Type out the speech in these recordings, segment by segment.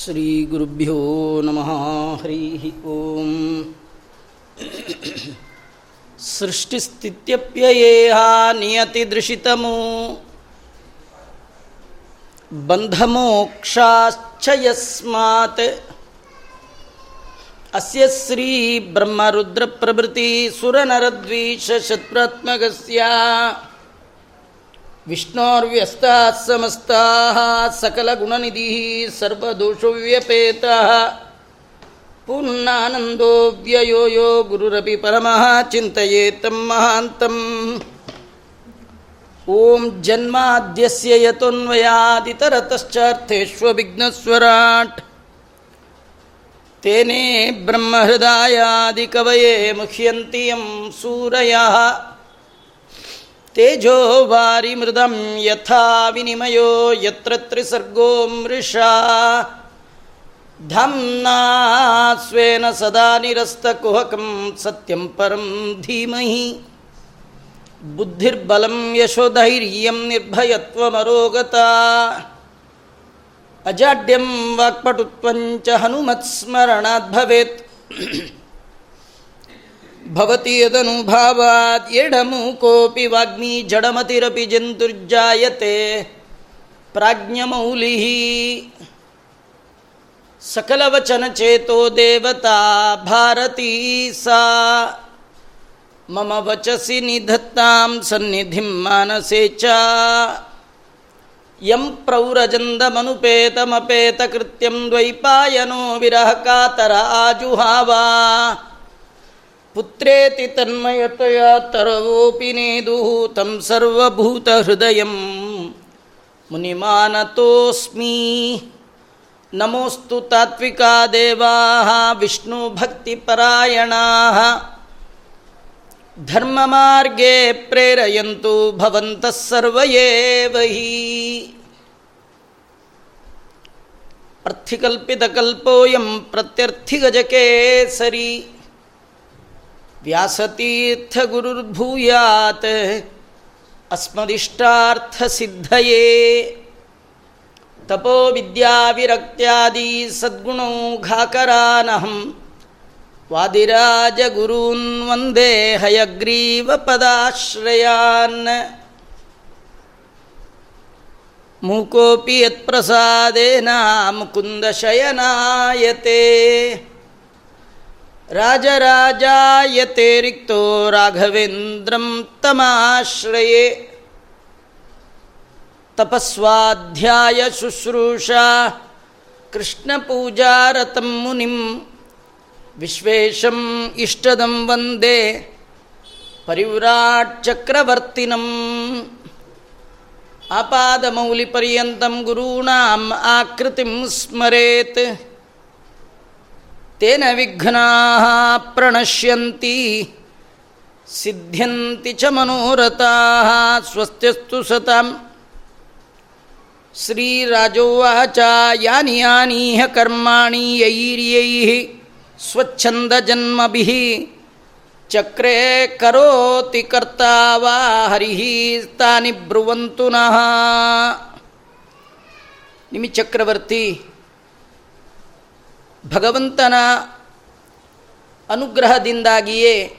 श्रीगुरुभ्यो नमः हरिः ॐ सृष्टिस्थित्यप्ययेहा नियतिदृशितमो बन्धमोक्षाश्च यस्मात् अस्य ವಿಷ್ಣೋರ್ವ್ಯಸ್ತಾತ್ ಸಮಸ್ತಾಃ ಸಕಲಗುಣನಿಧಿ ಸರ್ವದೋಷವ್ಯಪೇತಃ. ಪೂರ್ಣಾನಂದೋ ವ್ಯಯೋ ಯೋ ಗುರುರಪಿ ಪರಮಃ ಚಿಂತೆಯೇ ತಂ ಮಹಾಂತಂ. ಓಂ ಜನ್ಮಾದ್ಯಸ್ಯ ಯತೋನ್ವಯಾದಿತರತಶ್ಚಾರ್ಥೇಷ್ವಭಿಘ್ನಸ್ವರಾಟ್ ತೇನೇ ಬ್ರಹ್ಮಹೃದಯಾದಿಕವಯೇ ಮುಹ್ಯಂತಿ ಯಂ ಸೂರಯಃ. तेजो वारी वारिमृदं यथा विनिमयो यत्र त्रिसर्गो मृषा। धम्ना स्वेन सदा निरस्तकुहकं सत्यं परं धीमहि। बुद्धिर्बलं यशोधैर्यं निर्भयत्वमरोगता। अजाड्यं ಭವತಿ ಯದನುಭಾವಾತ್ ಎಡಮು ಕೋಪಿ ವಾಗ್ಮಿ ಜಡಮತಿರಪಿ ಜಂತುರ್ಜಾಯತೆ ಪ್ರಾಜ್ಞಮೌಲಿ ಸಕಲವಚನ ಚೇತೋ ದೇವತಾ ಭಾರತೀ ಸಾ ಮಮ ವಚಸಿ ನಿಧತ್ತಾಂ ಸನ್ನಿಧಿಂ ಮಾನಸೆ ಚ ಯಂ ಪ್ರೌರಜಂದಮನುಪೇತಮಪೇತಕೃತ್ಯಂ ದ್ವೈಪಾಯನೋ ವಿರಹ ಕಾತರ ಆಜುಹಾವಾ ಪುತ್ರೇತಿ ತನ್ಮಯತೆಯ ತರವೋಪಿ ನೇದು ತಂ ಸರ್ವಭೂತ ಹೃದಯ. ಮುನಿಮಾನತೋಸ್ಮಿ. ನಮೋಸ್ತು ತಾತ್ವಿಕಾ ದೇವಾ, ವಿಷ್ಣು ಭಕ್ತಿ ಪರಾಯಣಾ. ಧರ್ಮ ಮಾರ್ಗೇ ಪ್ರೇರಯಂತು ಭವಂತಃ ಸರ್ವಯೇವಹಿ. ಅರ್ಥಿಕಲ್ಪಿತಕಲ್ಪೋಯಂ ಪ್ರತ್ಯರ್ಥಿಗಜಕೇಸರಿ. ಸರಿ ವ್ಯಾಸತೀರ್ಥಗುರುರ್ಭೂಯಾತ್ ಅಸ್ಮದಿಷ್ಟಾರ್ಥಸಿದ್ಧಯೇ. ತಪೋ ವಿದ್ಯಾವಿರಕ್ತ್ಯಾದಿ ಸದ್ಗುಣೋ ವಾದಿರಾಜ ವಾದಿರಾಜಗುರೂನ್ ವಂದೇ ಹಯಗ್ರೀವ ಪದಾಶ್ರಯಾನ್. ಮೂಕೋಪಿ ಯತ್ಪ್ರಸಾದೇನ ಮುಕುಂದಶಯನಾಯತೆ. ರಾಜರಾಜಾಯತೆ ರಿಕ್ತೋ ರಾಘವೇಂದ್ರಂ ತಮಾಶ್ರಯೇ. ತಪಸ್ವಾಧ್ಯಾಯ ಶುಶ್ರೂಷಾ ಕೃಷ್ಣ ಪೂಜಾರತಂ ಮುನಿಂ ವಿಶ್ವೇಶಂ ಇಷ್ಟದಂ ವಂದೇ ಪರಿವ್ರಾಟ್ ಚಕ್ರವರ್ತಿನಂ ಆಪಾದ ಮೌಲಿ ಪರ್ಯಂತಂ ಗುರುಣಾಂ ಆಕೃತಿಂ ಸ್ಮರೇತ್. ತೇನ ವಿಘ್ನಾ ಪ್ರಣಶ್ಯಂತಿ ಸಿದ್ಧ್ಯಂತಿ ಚ ಮನೋರಥಾ ಸ್ವಸ್ತಿಸ್ತು ಸತಾಂ. ಶ್ರೀರಾಜೋವಾಚ ಯಾನಿ ಯಾನೀಹ ಕರ್ಮಾಣಿ ಯೈರ್ಯೈ ಸ್ವಚ್ಛಂದಜನ್ಮಭಿ ಚಕ್ರೆ ಕರೋತಿ ಕರ್ತಾ ವಾ ಹರಿಹಿ ತಾನಿ ಬ್ರುವಂತು ನಃ. ನಿಮಿ ಚಕ್ರವರ್ತಿ ಭಗವಂತನ ಅನುಗ್ರಹದಿಂದಾಗಿಯೇ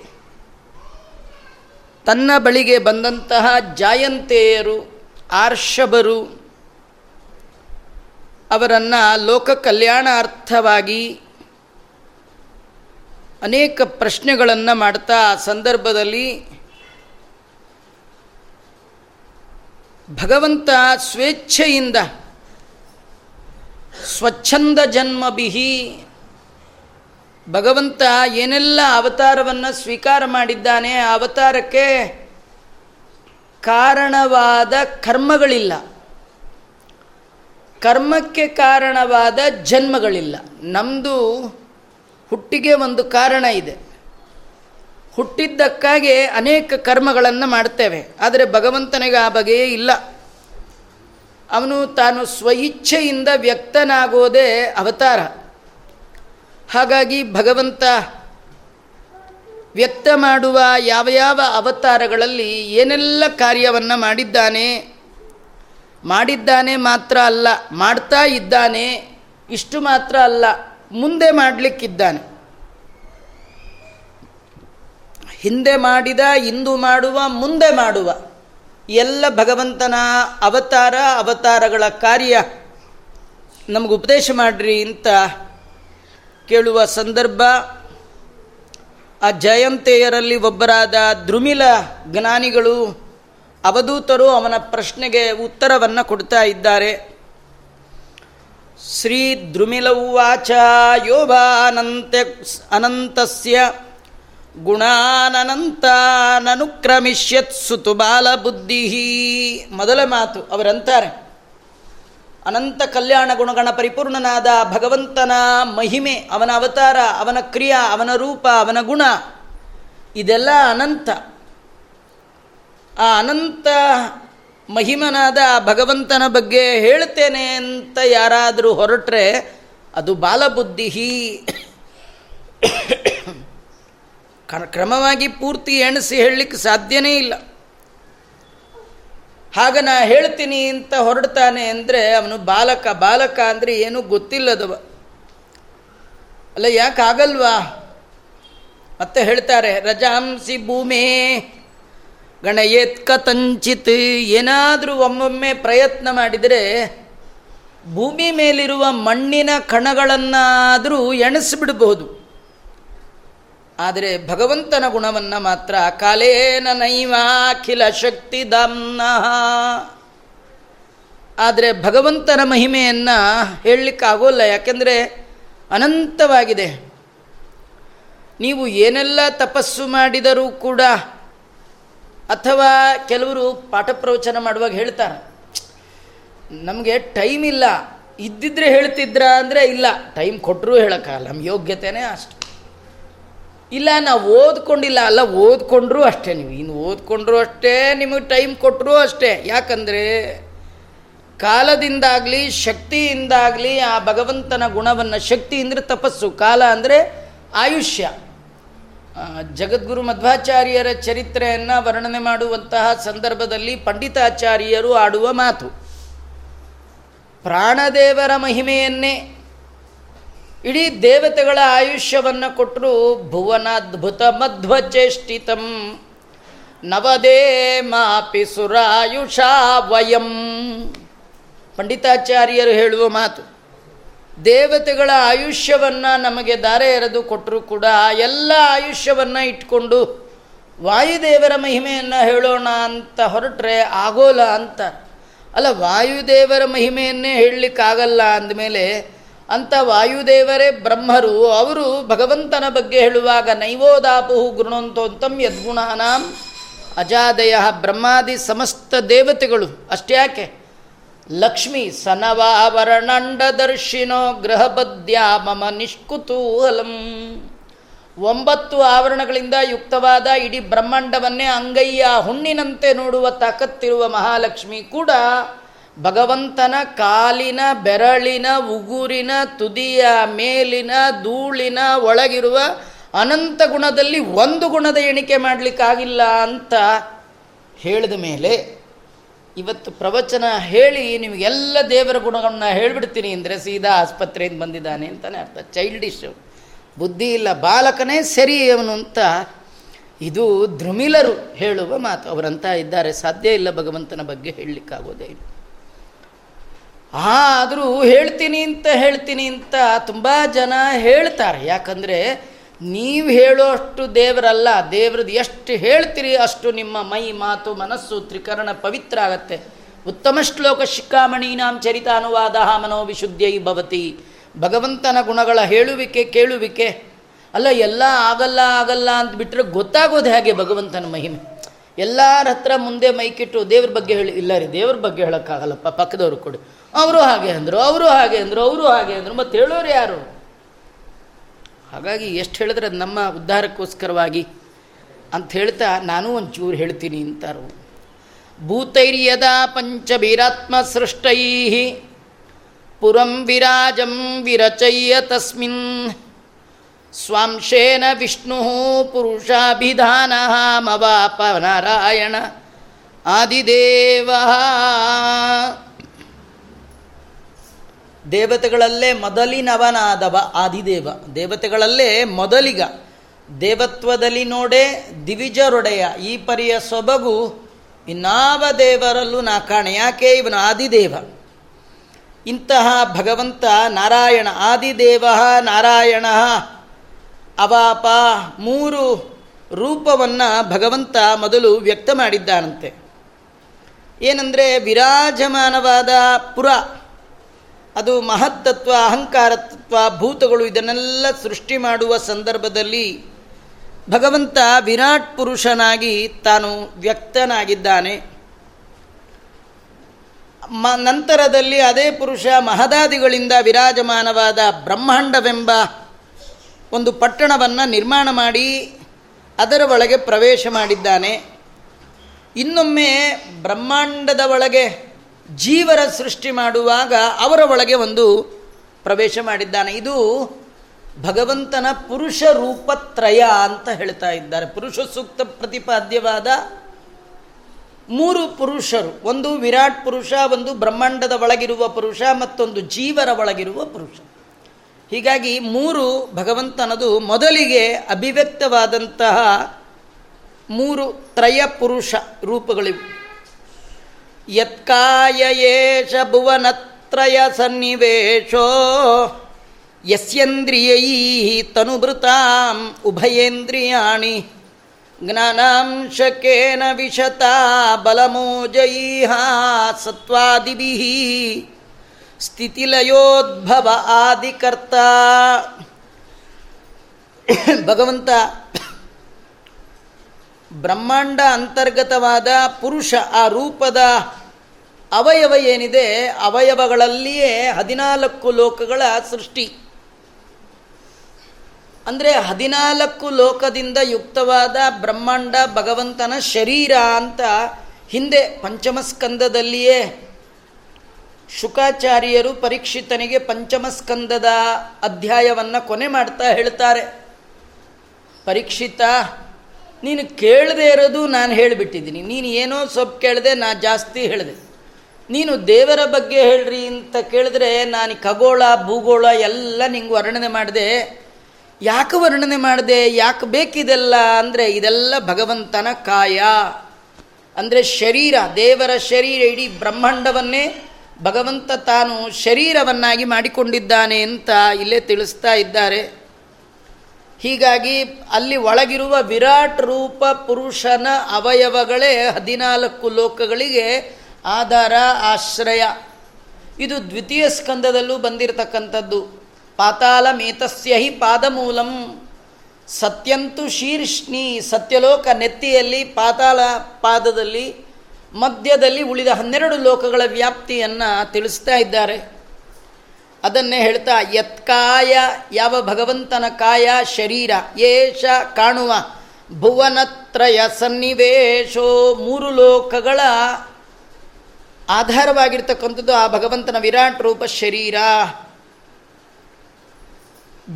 ತನ್ನ ಬಳಿಗೆ ಬಂದಂತಹ ಜಾಯಂತೆಯರು, ಆರ್ಷಭರು, ಅವರನ್ನು ಲೋಕ ಕಲ್ಯಾಣಾರ್ಥವಾಗಿ ಅನೇಕ ಪ್ರಶ್ನೆಗಳನ್ನು ಮಾಡ್ತಾ ಸಂದರ್ಭದಲ್ಲಿ ಭಗವಂತ ಸ್ವೇಚ್ಛೆಯಿಂದ ಸ್ವಚ್ಛಂದ ಜನ್ಮ ಬಿಹಿ ಭಗವಂತ ಏನೆಲ್ಲ ಅವತಾರವನ್ನು ಸ್ವೀಕಾರ ಮಾಡಿದ್ದಾನೆ ಅವತಾರಕ್ಕೆ ಕಾರಣವಾದ ಕರ್ಮಗಳಿಲ್ಲ. ಕರ್ಮಕ್ಕೆ ಕಾರಣವಾದ ಜನ್ಮಗಳಿಲ್ಲ. ನಮ್ಮದು ಹುಟ್ಟಿಗೆ ಒಂದು ಕಾರಣ ಇದೆ. ಹುಟ್ಟಿದ್ದಕ್ಕಾಗಿ ಅನೇಕ ಕರ್ಮಗಳನ್ನು ಮಾಡ್ತೇವೆ. ಆದರೆ ಭಗವಂತನಿಗೆ ಆ ಬಗೆಯೇ ಇಲ್ಲ. ಅವನು ತಾನು ಸ್ವಇಚ್ಛೆಯಿಂದ ವ್ಯಕ್ತನಾಗೋದೇ ಅವತಾರ. ಹಾಗಾಗಿ ಭಗವಂತ ವ್ಯಕ್ತ ಮಾಡುವ ಯಾವ ಯಾವ ಅವತಾರಗಳಲ್ಲಿ ಏನೆಲ್ಲ ಕಾರ್ಯವನ್ನು ಮಾಡಿದ್ದಾನೆ ಮಾಡಿದ್ದಾನೆ ಮಾತ್ರ ಅಲ್ಲ, ಮಾಡ್ತಾ ಇದ್ದಾನೆ ಇಷ್ಟು ಮಾತ್ರ ಅಲ್ಲ, ಮುಂದೆ ಮಾಡಲಿಕ್ಕಿದ್ದಾನೆ. ಹಿಂದೆ ಮಾಡಿದ, ಇಂದು ಮಾಡುವ, ಮುಂದೆ ಮಾಡುವ. ಎಲ್ಲ ಭಗವಂತನ ಅವತಾರ, ಅವತಾರಗಳ ಕಾರ್ಯ. ನಮಗೆ ಉಪದೇಶ ಮಾಡ್ರಿ ಅಂತ ಕೇಳುವ ಸಂದರ್ಭ. ಆ ಜಯಂತೆಯರಲ್ಲಿ ಒಬ್ಬರಾದ ದ್ರುಮಿಲ ಜ್ಞಾನಿಗಳು ಅವಧೂತರು ಅವನ ಪ್ರಶ್ನೆಗೆ ಉತ್ತರವನ್ನು ಕೊಡ್ತಾ ಇದ್ದಾರೆ. ಶ್ರೀ ದ್ರುಮಿಲ ಉವಾಚ ಯೋಭಾನಂತ್ಯ ಅನಂತಸ್ಯ ಗುಣಾನಂತಾನನುಕ್ರಮಿಷ್ಯತ್ ಸುತು ಬಾಲಬುದ್ಧಿ ಮೊದಲ ಮಾತು ಅವರಂತಾರೆ. ಅನಂತ ಕಲ್ಯಾಣ ಗುಣಗಣ ಪರಿಪೂರ್ಣನಾದ ಭಗವಂತನ ಮಹಿಮೆ, ಅವನ ಅವತಾರ, ಅವನ ಕ್ರಿಯಾ, ಅವನ ರೂಪ, ಅವನ ಗುಣ, ಇದೆಲ್ಲ ಅನಂತ. ಆ ಅನಂತ ಮಹಿಮನಾದ ಭಗವಂತನ ಬಗ್ಗೆ ಹೇಳ್ತೇನೆ ಅಂತ ಯಾರಾದರೂ ಹೊರಟ್ರೆ ಅದು ಬಾಲಬುದ್ಧಿ ಕ್ರಮವಾಗಿ ಪೂರ್ತಿ ಎಣಿಸಿ ಹೇಳಲಿಕ್ಕೆ ಸಾಧ್ಯನೇ ಇಲ್ಲ. ಹಾಗ ನಾ ಹೇಳ್ತೀನಿ ಅಂತ ಹೊರಡ್ತಾನೆ ಅಂದರೆ ಅವನು ಬಾಲಕ ಬಾಲಕ ಅಂದರೆ ಏನೂ ಗೊತ್ತಿಲ್ಲದವ. ಅಲ್ಲ ಯಾಕಾಗಲ್ವಾ ಮತ್ತೆ ಹೇಳ್ತಾರೆ, ರಜಾಂಸಿ ಭೂಮೇ ಗಣಯೇತ್ಕ ತಂಚಿತ್. ಏನಾದರೂ ಒಮ್ಮೊಮ್ಮೆ ಪ್ರಯತ್ನ ಮಾಡಿದರೆ ಭೂಮಿ ಮೇಲಿರುವ ಮಣ್ಣಿನ ಕಣಗಳನ್ನಾದರೂ ಎಣಿಸಿಬಿಡಬಹುದು ಆದರೆ ಭಗವಂತನ ಗುಣವನ್ನು ಮಾತ್ರ ಕಾಲೇನ ನೈವಾಖಿಲ ಶಕ್ತಿ ದಮ್ನ. ಆದರೆ ಭಗವಂತನ ಮಹಿಮೆಯನ್ನು ಹೇಳಲಿಕ್ಕಾಗೋಲ್ಲ ಯಾಕೆಂದರೆ ಅನಂತವಾಗಿದೆ. ನೀವು ಏನೆಲ್ಲ ತಪಸ್ಸು ಮಾಡಿದರೂ ಕೂಡ ಅಥವಾ ಕೆಲವರು ಪಾಠ ಪ್ರವಚನ ಮಾಡುವಾಗ ಹೇಳ್ತಾರೆ, ನಮಗೆ ಟೈಮ್ ಇಲ್ಲ, ಇದ್ದಿದ್ರೆ ಹೇಳ್ತಿದ್ರ ಅಂದರೆ ಇಲ್ಲ, ಟೈಮ್ ಕೊಟ್ಟರೂ ಹೇಳೋಕ್ಕಾಗಲ್ಲ ನಮ್ಮ ಯೋಗ್ಯತೆನೇ ಅಷ್ಟು. ಇಲ್ಲ, ನಾವು ಓದ್ಕೊಂಡಿಲ್ಲ ಅಲ್ಲ, ಓದ್ಕೊಂಡ್ರೂ ಅಷ್ಟೇ ನೀವು. ಇನ್ನು ಓದ್ಕೊಂಡ್ರೂ ಅಷ್ಟೇ, ನಿಮಗೆ ಟೈಮ್ ಕೊಟ್ಟರೂ ಅಷ್ಟೇ. ಯಾಕಂದರೆ ಕಾಲದಿಂದಾಗಲಿ, ಶಕ್ತಿಯಿಂದಾಗಲಿ ಆ ಭಗವಂತನ ಗುಣವನ್ನು, ಶಕ್ತಿ ಅಂದರೆ ತಪಸ್ಸು. ಕಾಲ ಅಂದರೆ ಆಯುಷ್ಯ. ಜಗದ್ಗುರು ಮಧ್ವಾಚಾರ್ಯರ ಚರಿತ್ರೆಯನ್ನು ವರ್ಣನೆ ಮಾಡುವಂತಹ ಸಂದರ್ಭದಲ್ಲಿ ಪಂಡಿತಾಚಾರ್ಯರು ಆಡುವ ಮಾತು. ಪ್ರಾಣದೇವರ ಮಹಿಮೆಯನ್ನೇ ಇಡೀ ದೇವತೆಗಳ ಆಯುಷ್ಯವನ್ನು ಕೊಟ್ಟರು ಭುವನಾದ್ಭುತ ಮಧ್ವಚೇಷ್ಟಿತಂ. ನವದೇ ಮಾಪಿ ಸುರಾಯುಷ ವಯಂ. ಪಂಡಿತಾಚಾರ್ಯರು ಹೇಳುವ ಮಾತು, ದೇವತೆಗಳ ಆಯುಷ್ಯವನ್ನು ನಮಗೆ ದಾರೆ ಎರೆದು ಕೊಟ್ಟರು ಕೂಡ ಎಲ್ಲ ಆಯುಷ್ಯವನ್ನು ಇಟ್ಕೊಂಡು ವಾಯುದೇವರ ಮಹಿಮೆಯನ್ನು ಹೇಳೋಣ ಅಂತ ಹೊರಟ್ರೆ ಆಗೋಲ್ಲ ಅಂತ. ಅಲ್ಲ, ವಾಯುದೇವರ ಮಹಿಮೆಯನ್ನೇ ಹೇಳಲಿಕ್ಕಾಗಲ್ಲ ಅಂದಮೇಲೆ ಅಂಥ ವಾಯುದೇವರೇ ಬ್ರಹ್ಮರು, ಅವರು ಭಗವಂತನ ಬಗ್ಗೆ ಹೇಳುವಾಗ, ನೈವೋದಾಪು ಗುಣಂತೋಂತಂ ಯದ್ಗುಣಾನಾಂ ಅಜಾದಯ ಬ್ರಹ್ಮಾದಿ ಸಮಸ್ತ ದೇವತೆಗಳು. ಅಷ್ಟ್ಯಾಕೆ? ಲಕ್ಷ್ಮಿ ಸನವಾವರಣಂಡದರ್ಶಿನೋ ಗೃಹಬದ್ಯ ಮಮ ನಿಷ್ಕುತೂಹಲಂ. ಒಂಬತ್ತು ಆವರಣಗಳಿಂದ ಯುಕ್ತವಾದ ಇಡೀ ಬ್ರಹ್ಮಾಂಡವನ್ನೇ ಅಂಗಯ್ಯ ಹುಣ್ಣಿನಂತೆ ನೋಡುವ ತಾಕತ್ತಿರುವ ಮಹಾಲಕ್ಷ್ಮಿ ಕೂಡ ಭಗವಂತನ ಕಾಲಿನ ಬೆರಳಿನ ಉಗುರಿನ ತುದಿಯ ಮೇಲಿನ ಧೂಳಿನ ಒಳಗಿರುವ ಅನಂತ ಗುಣದಲ್ಲಿ ಒಂದು ಗುಣದ ಎಣಿಕೆ ಮಾಡಲಿಕ್ಕಾಗಿಲ್ಲ ಅಂತ ಹೇಳಿದ ಮೇಲೆ ಇವತ್ತು ಪ್ರವಚನ ಹೇಳಿ ನಿಮಗೆಲ್ಲ ದೇವರ ಗುಣಗಳನ್ನ ಹೇಳಿಬಿಡ್ತೀನಿ ಅಂದರೆ ಸೀದಾ ಆಸ್ಪತ್ರೆಯಿಂದ ಬಂದಿದ್ದಾನೆ ಅಂತಲೇ ಅರ್ಥ. ಚೈಲ್ಡಿಶು ಬುದ್ಧಿ ಇಲ್ಲ, ಬಾಲಕನೇ ಸರಿ ಅವನು ಅಂತ ಇದು ಧ್ರುಮಿಲರು ಹೇಳುವ ಮಾತು. ಅವರಂತ ಇದ್ದಾರೆ. ಸಾಧ್ಯ ಇಲ್ಲ ಭಗವಂತನ ಬಗ್ಗೆ ಹೇಳಲಿಕ್ಕಾಗೋದೇ ಇಲ್ಲ. ಆದರೂ ಹೇಳ್ತೀನಿ ಅಂತ ಹೇಳ್ತೀನಿ ಅಂತ ತುಂಬ ಜನ ಹೇಳ್ತಾರೆ. ಯಾಕಂದರೆ ನೀವು ಹೇಳೋಷ್ಟು ದೇವರಲ್ಲ ದೇವ್ರದ್ದು ಎಷ್ಟು ಹೇಳ್ತೀರಿ ಅಷ್ಟು ನಿಮ್ಮ ಮೈ, ಮಾತು, ಮನಸ್ಸು ತ್ರಿಕರಣ ಪವಿತ್ರ ಆಗತ್ತೆ. ಉತ್ತಮ ಶ್ಲೋಕ ಶಿಕ್ಕಾಮಣೀನಾಂ ಚರಿತಾನುವಾದ ಮನೋವಿಶುದ್ಧೈ ಭವತಿ. ಭಗವಂತನ ಗುಣಗಳ ಹೇಳುವಿಕೆ, ಕೇಳುವಿಕೆ. ಅಲ್ಲ, ಎಲ್ಲ ಆಗಲ್ಲ ಆಗಲ್ಲ ಅಂತ ಬಿಟ್ಟರೆ ಗೊತ್ತಾಗೋದು ಹೇಗೆ ಭಗವಂತನ ಮಹಿಮೆ? ಎಲ್ಲರ ಹತ್ರ ಮುಂದೆ ಮೈಕಿಟ್ಟು ದೇವ್ರ ಬಗ್ಗೆ ಹೇಳಿ, ಇಲ್ಲ ರೀ, ದೇವ್ರ ಬಗ್ಗೆ ಹೇಳೋಕ್ಕಾಗಲ್ಲಪ್ಪ, ಪಕ್ಕದವ್ರು ಕೊಡಿ. ಅವರು ಹಾಗೆ ಅಂದರು, ಅವರು ಹಾಗೆ ಅಂದರು, ಅವರು ಹಾಗೆ ಅಂದರು. ಮತ್ತು ಹೇಳೋರು ಯಾರು? ಹಾಗಾಗಿ ಎಷ್ಟು ಹೇಳಿದ್ರೆ ನಮ್ಮ ಉದ್ಧಾರಕ್ಕೋಸ್ಕರವಾಗಿ. ಅಂತ ಹೇಳ್ತಾ ನಾನು ಒಂಚೂರು ಹೇಳ್ತೀನಿ ಅಂತಾರು. ಭೂತೈರ್ಯದ ಪಂಚಭೀರಾತ್ಮ ಸೃಷ್ಟೈ ಪುರಂ ವಿರಾಜಂ ವಿರಚಯ್ಯ ತಸ್ಮಿನ್ ಸ್ವಾಂಶೇನ ವಿಷ್ಣು ಪುರುಷಾಭಿಧಾನ ಮವಾಪ ನಾರಾಯಣ ಆದಿದೇವ. ದೇವತೆಗಳಲ್ಲೇ ಮೊದಲಿನವನಾದವ ಆದಿದೇವ. ದೇವತೆಗಳಲ್ಲೇ ಮೊದಲಿಗ. ದೇವತ್ವದಲ್ಲಿ ನೋಡೆ ದಿವಿಜರೊಡೆಯ. ಈ ಪರಿಯ ಸೊಬಗು ಇನ್ನಾವ ದೇವರಲ್ಲೂ ನಾ ಕಾಣೆ. ಯಾಕೆ? ಇವನು ಆದಿದೇವ. ಇಂತಹ ಭಗವಂತ ನಾರಾಯಣ, ಆದಿದೇವ ನಾರಾಯಣ, ಅವಾಪ ಮೂರು ರೂಪವನ್ನು ಭಗವಂತ ಮೊದಲು ವ್ಯಕ್ತ ಮಾಡಿದ್ದಾನಂತೆ. ಏನಂದರೆ ವಿರಾಜಮಾನವಾದ ಪುರ. ಅದು ಮಹತ್ತತ್ವ, ಅಹಂಕಾರತ್ವ, ಭೂತಗಳು ಇದನ್ನೆಲ್ಲ ಸೃಷ್ಟಿ ಮಾಡುವ ಸಂದರ್ಭದಲ್ಲಿ ಭಗವಂತ ವಿರಾಟ್ ಪುರುಷನಾಗಿ ತಾನು ವ್ಯಕ್ತನಾಗಿದ್ದಾನೆ. ಮ, ನಂತರದಲ್ಲಿ ಅದೇ ಪುರುಷ ಮಹದಾದಿಗಳಿಂದ ವಿರಾಜಮಾನವಾದ ಬ್ರಹ್ಮಾಂಡವೆಂಬ ಒಂದು ಪಟ್ಟಣವನ್ನು ನಿರ್ಮಾಣ ಮಾಡಿ ಅದರ ಒಳಗೆ ಪ್ರವೇಶ ಮಾಡಿದ್ದಾನೆ. ಇನ್ನೊಮ್ಮೆ ಬ್ರಹ್ಮಾಂಡದ ಒಳಗೆ ಜೀವರ ಸೃಷ್ಟಿ ಮಾಡುವಾಗ ಅವರ ಒಳಗೆ ಒಂದು ಪ್ರವೇಶ ಮಾಡಿದ್ದಾನೆ. ಇದು ಭಗವಂತನ ಪುರುಷ ರೂಪತ್ರಯ ಅಂತ ಹೇಳ್ತಾ ಇದ್ದಾರೆ. ಪುರುಷ ಸೂಕ್ತ ಪ್ರತಿಪಾದ್ಯವಾದ ಮೂರು ಪುರುಷರು. ಒಂದು ವಿರಾಟ್ ಪುರುಷ, ಒಂದು ಬ್ರಹ್ಮಾಂಡದ ಒಳಗಿರುವ ಪುರುಷ, ಮತ್ತೊಂದು ಜೀವರ ಒಳಗಿರುವ ಪುರುಷ. ಹೀಗಾಗಿ ಮೂರು ಭಗವಂತನದು ಮೊದಲಿಗೆ ಅಭಿವ್ಯಕ್ತವಾದಂತಹ ಮೂರು ತ್ರಯ ಪುರುಷ ರೂಪಗಳಿವು. ಯತ್ಕಾಯೇಷ ಭುವನತ್ರಯ ಸನ್ನಿವೇಶೋ ಯಸ್ಯಂದ್ರಿಯೈ ತನುಭೃತಾಂ ಉಭಯೇಂದ್ರಿಯಾಣಿ ಜ್ಞಾನಾಂಶಕೇನ ವಿಶತಾ ಬಲಮೋಜೈಹ ಸತ್ವಾದಿಭಿಃ ಸ್ಥಿತಿಲಯೋದ್ಭವ ಆದಿಕರ್ತ ಭಗವಂತ ಬ್ರಹ್ಮಾಂಡ ಅಂತರ್ಗತವಾದ ಪುರುಷ ಆ ರೂಪದ ಅವಯವ ಏನಿದೆ, ಅವಯವಗಳಲ್ಲಿಯೇ ಹದಿನಾಲ್ಕು ಲೋಕಗಳ ಸೃಷ್ಟಿ. ಅಂದರೆ ಹದಿನಾಲ್ಕು ಲೋಕದಿಂದ ಯುಕ್ತವಾದ ಬ್ರಹ್ಮಾಂಡ ಭಗವಂತನ ಶರೀರ ಅಂತ ಹಿಂದೆ ಪಂಚಮಸ್ಕಂದದಲ್ಲಿಯೇ ಶುಕಾಚಾರ್ಯರು ಪರೀಕ್ಷಿತನಿಗೆ ಪಂಚಮಸ್ಕಂದದ ಅಧ್ಯಾಯವನ್ನು ಕೊನೆ ಮಾಡ್ತಾ ಹೇಳ್ತಾರೆ. ಪರೀಕ್ಷಿತ ನೀನು ಕೇಳದೆ ಇರೋದು ನಾನು ಹೇಳಿಬಿಟ್ಟಿದ್ದೀನಿ. ನೀನು ಏನೋ ಸ್ವಲ್ಪ ಕೇಳಿದೆ ನಾ ಜಾಸ್ತಿ ಹೇಳಿದೆ. ನೀನು ದೇವರ ಬಗ್ಗೆ ಹೇಳ್ರಿ ಅಂತ ಕೇಳಿದ್ರೆ ನಾನು ಖಗೋಳ, ಭೂಗೋಳ ಎಲ್ಲ ನಿಂಗೆ ವರ್ಣನೆ ಮಾಡಿದೆ. ಯಾಕೆ ವರ್ಣನೆ ಮಾಡಿದೆ? ಯಾಕೆ ಬೇಕಿದೆಲ್ಲ? ಅಂದರೆ ಇದೆಲ್ಲ ಭಗವಂತನ ಕಾಯ. ಅಂದರೆ ಶರೀರ, ದೇವರ ಶರೀರ ಇಡೀ ಬ್ರಹ್ಮಾಂಡವನ್ನೇ ಭಗವಂತ ತಾನು ಶರೀರವನ್ನಾಗಿ ಮಾಡಿಕೊಂಡಿದ್ದಾನೆ ಅಂತ ಇಲ್ಲೇ ತಿಳಿಸ್ತಾ ಇದ್ದಾರೆ. ಹೀಗಾಗಿ ಅಲ್ಲಿ ಒಳಗಿರುವ ವಿರಾಟ್ ರೂಪ ಪುರುಷನ ಅವಯವಗಳೇ ಹದಿನಾಲ್ಕು ಲೋಕಗಳಿಗೆ ಆಧಾರ, ಆಶ್ರಯ. ಇದು ದ್ವಿತೀಯ ಸ್ಕಂದದಲ್ಲೂ ಬಂದಿರತಕ್ಕಂಥದ್ದು. ಪಾತಾಳ ಮೇತಸ್ಯ ಹಿ ಪಾದಮೂಲಂ. ಸತ್ಯಂತು ಶೀರ್ಷ್ಣಿ ಸತ್ಯಲೋಕ ನೆತ್ತಿಯಲ್ಲಿ ಪಾತಾಳ ಪಾದದಲ್ಲಿ ಮಧ್ಯದಲ್ಲಿ ಉಳಿದ ಹನ್ನೆರಡು ಲೋಕಗಳ ವ್ಯಾಪ್ತಿಯನ್ನು ತಿಳಿಸ್ತಾ ಇದ್ದಾರೆ. ಅದನ್ನೇ ಹೇಳ್ತಾ, ಯತ್ಕಾಯ ಯಾವ ಭಗವಂತನ ಕಾಯ? ಶರೀರ. ಏಷ ಕಾಣುವ ಭುವನತ್ರಯ ಸನ್ನಿವೇಶೋ ಮೂರು ಲೋಕಗಳ ಆಧಾರವಾಗಿರ್ತಕ್ಕಂಥದ್ದು ಆ ಭಗವಂತನ ವಿರಾಟ್ ರೂಪ ಶರೀರ.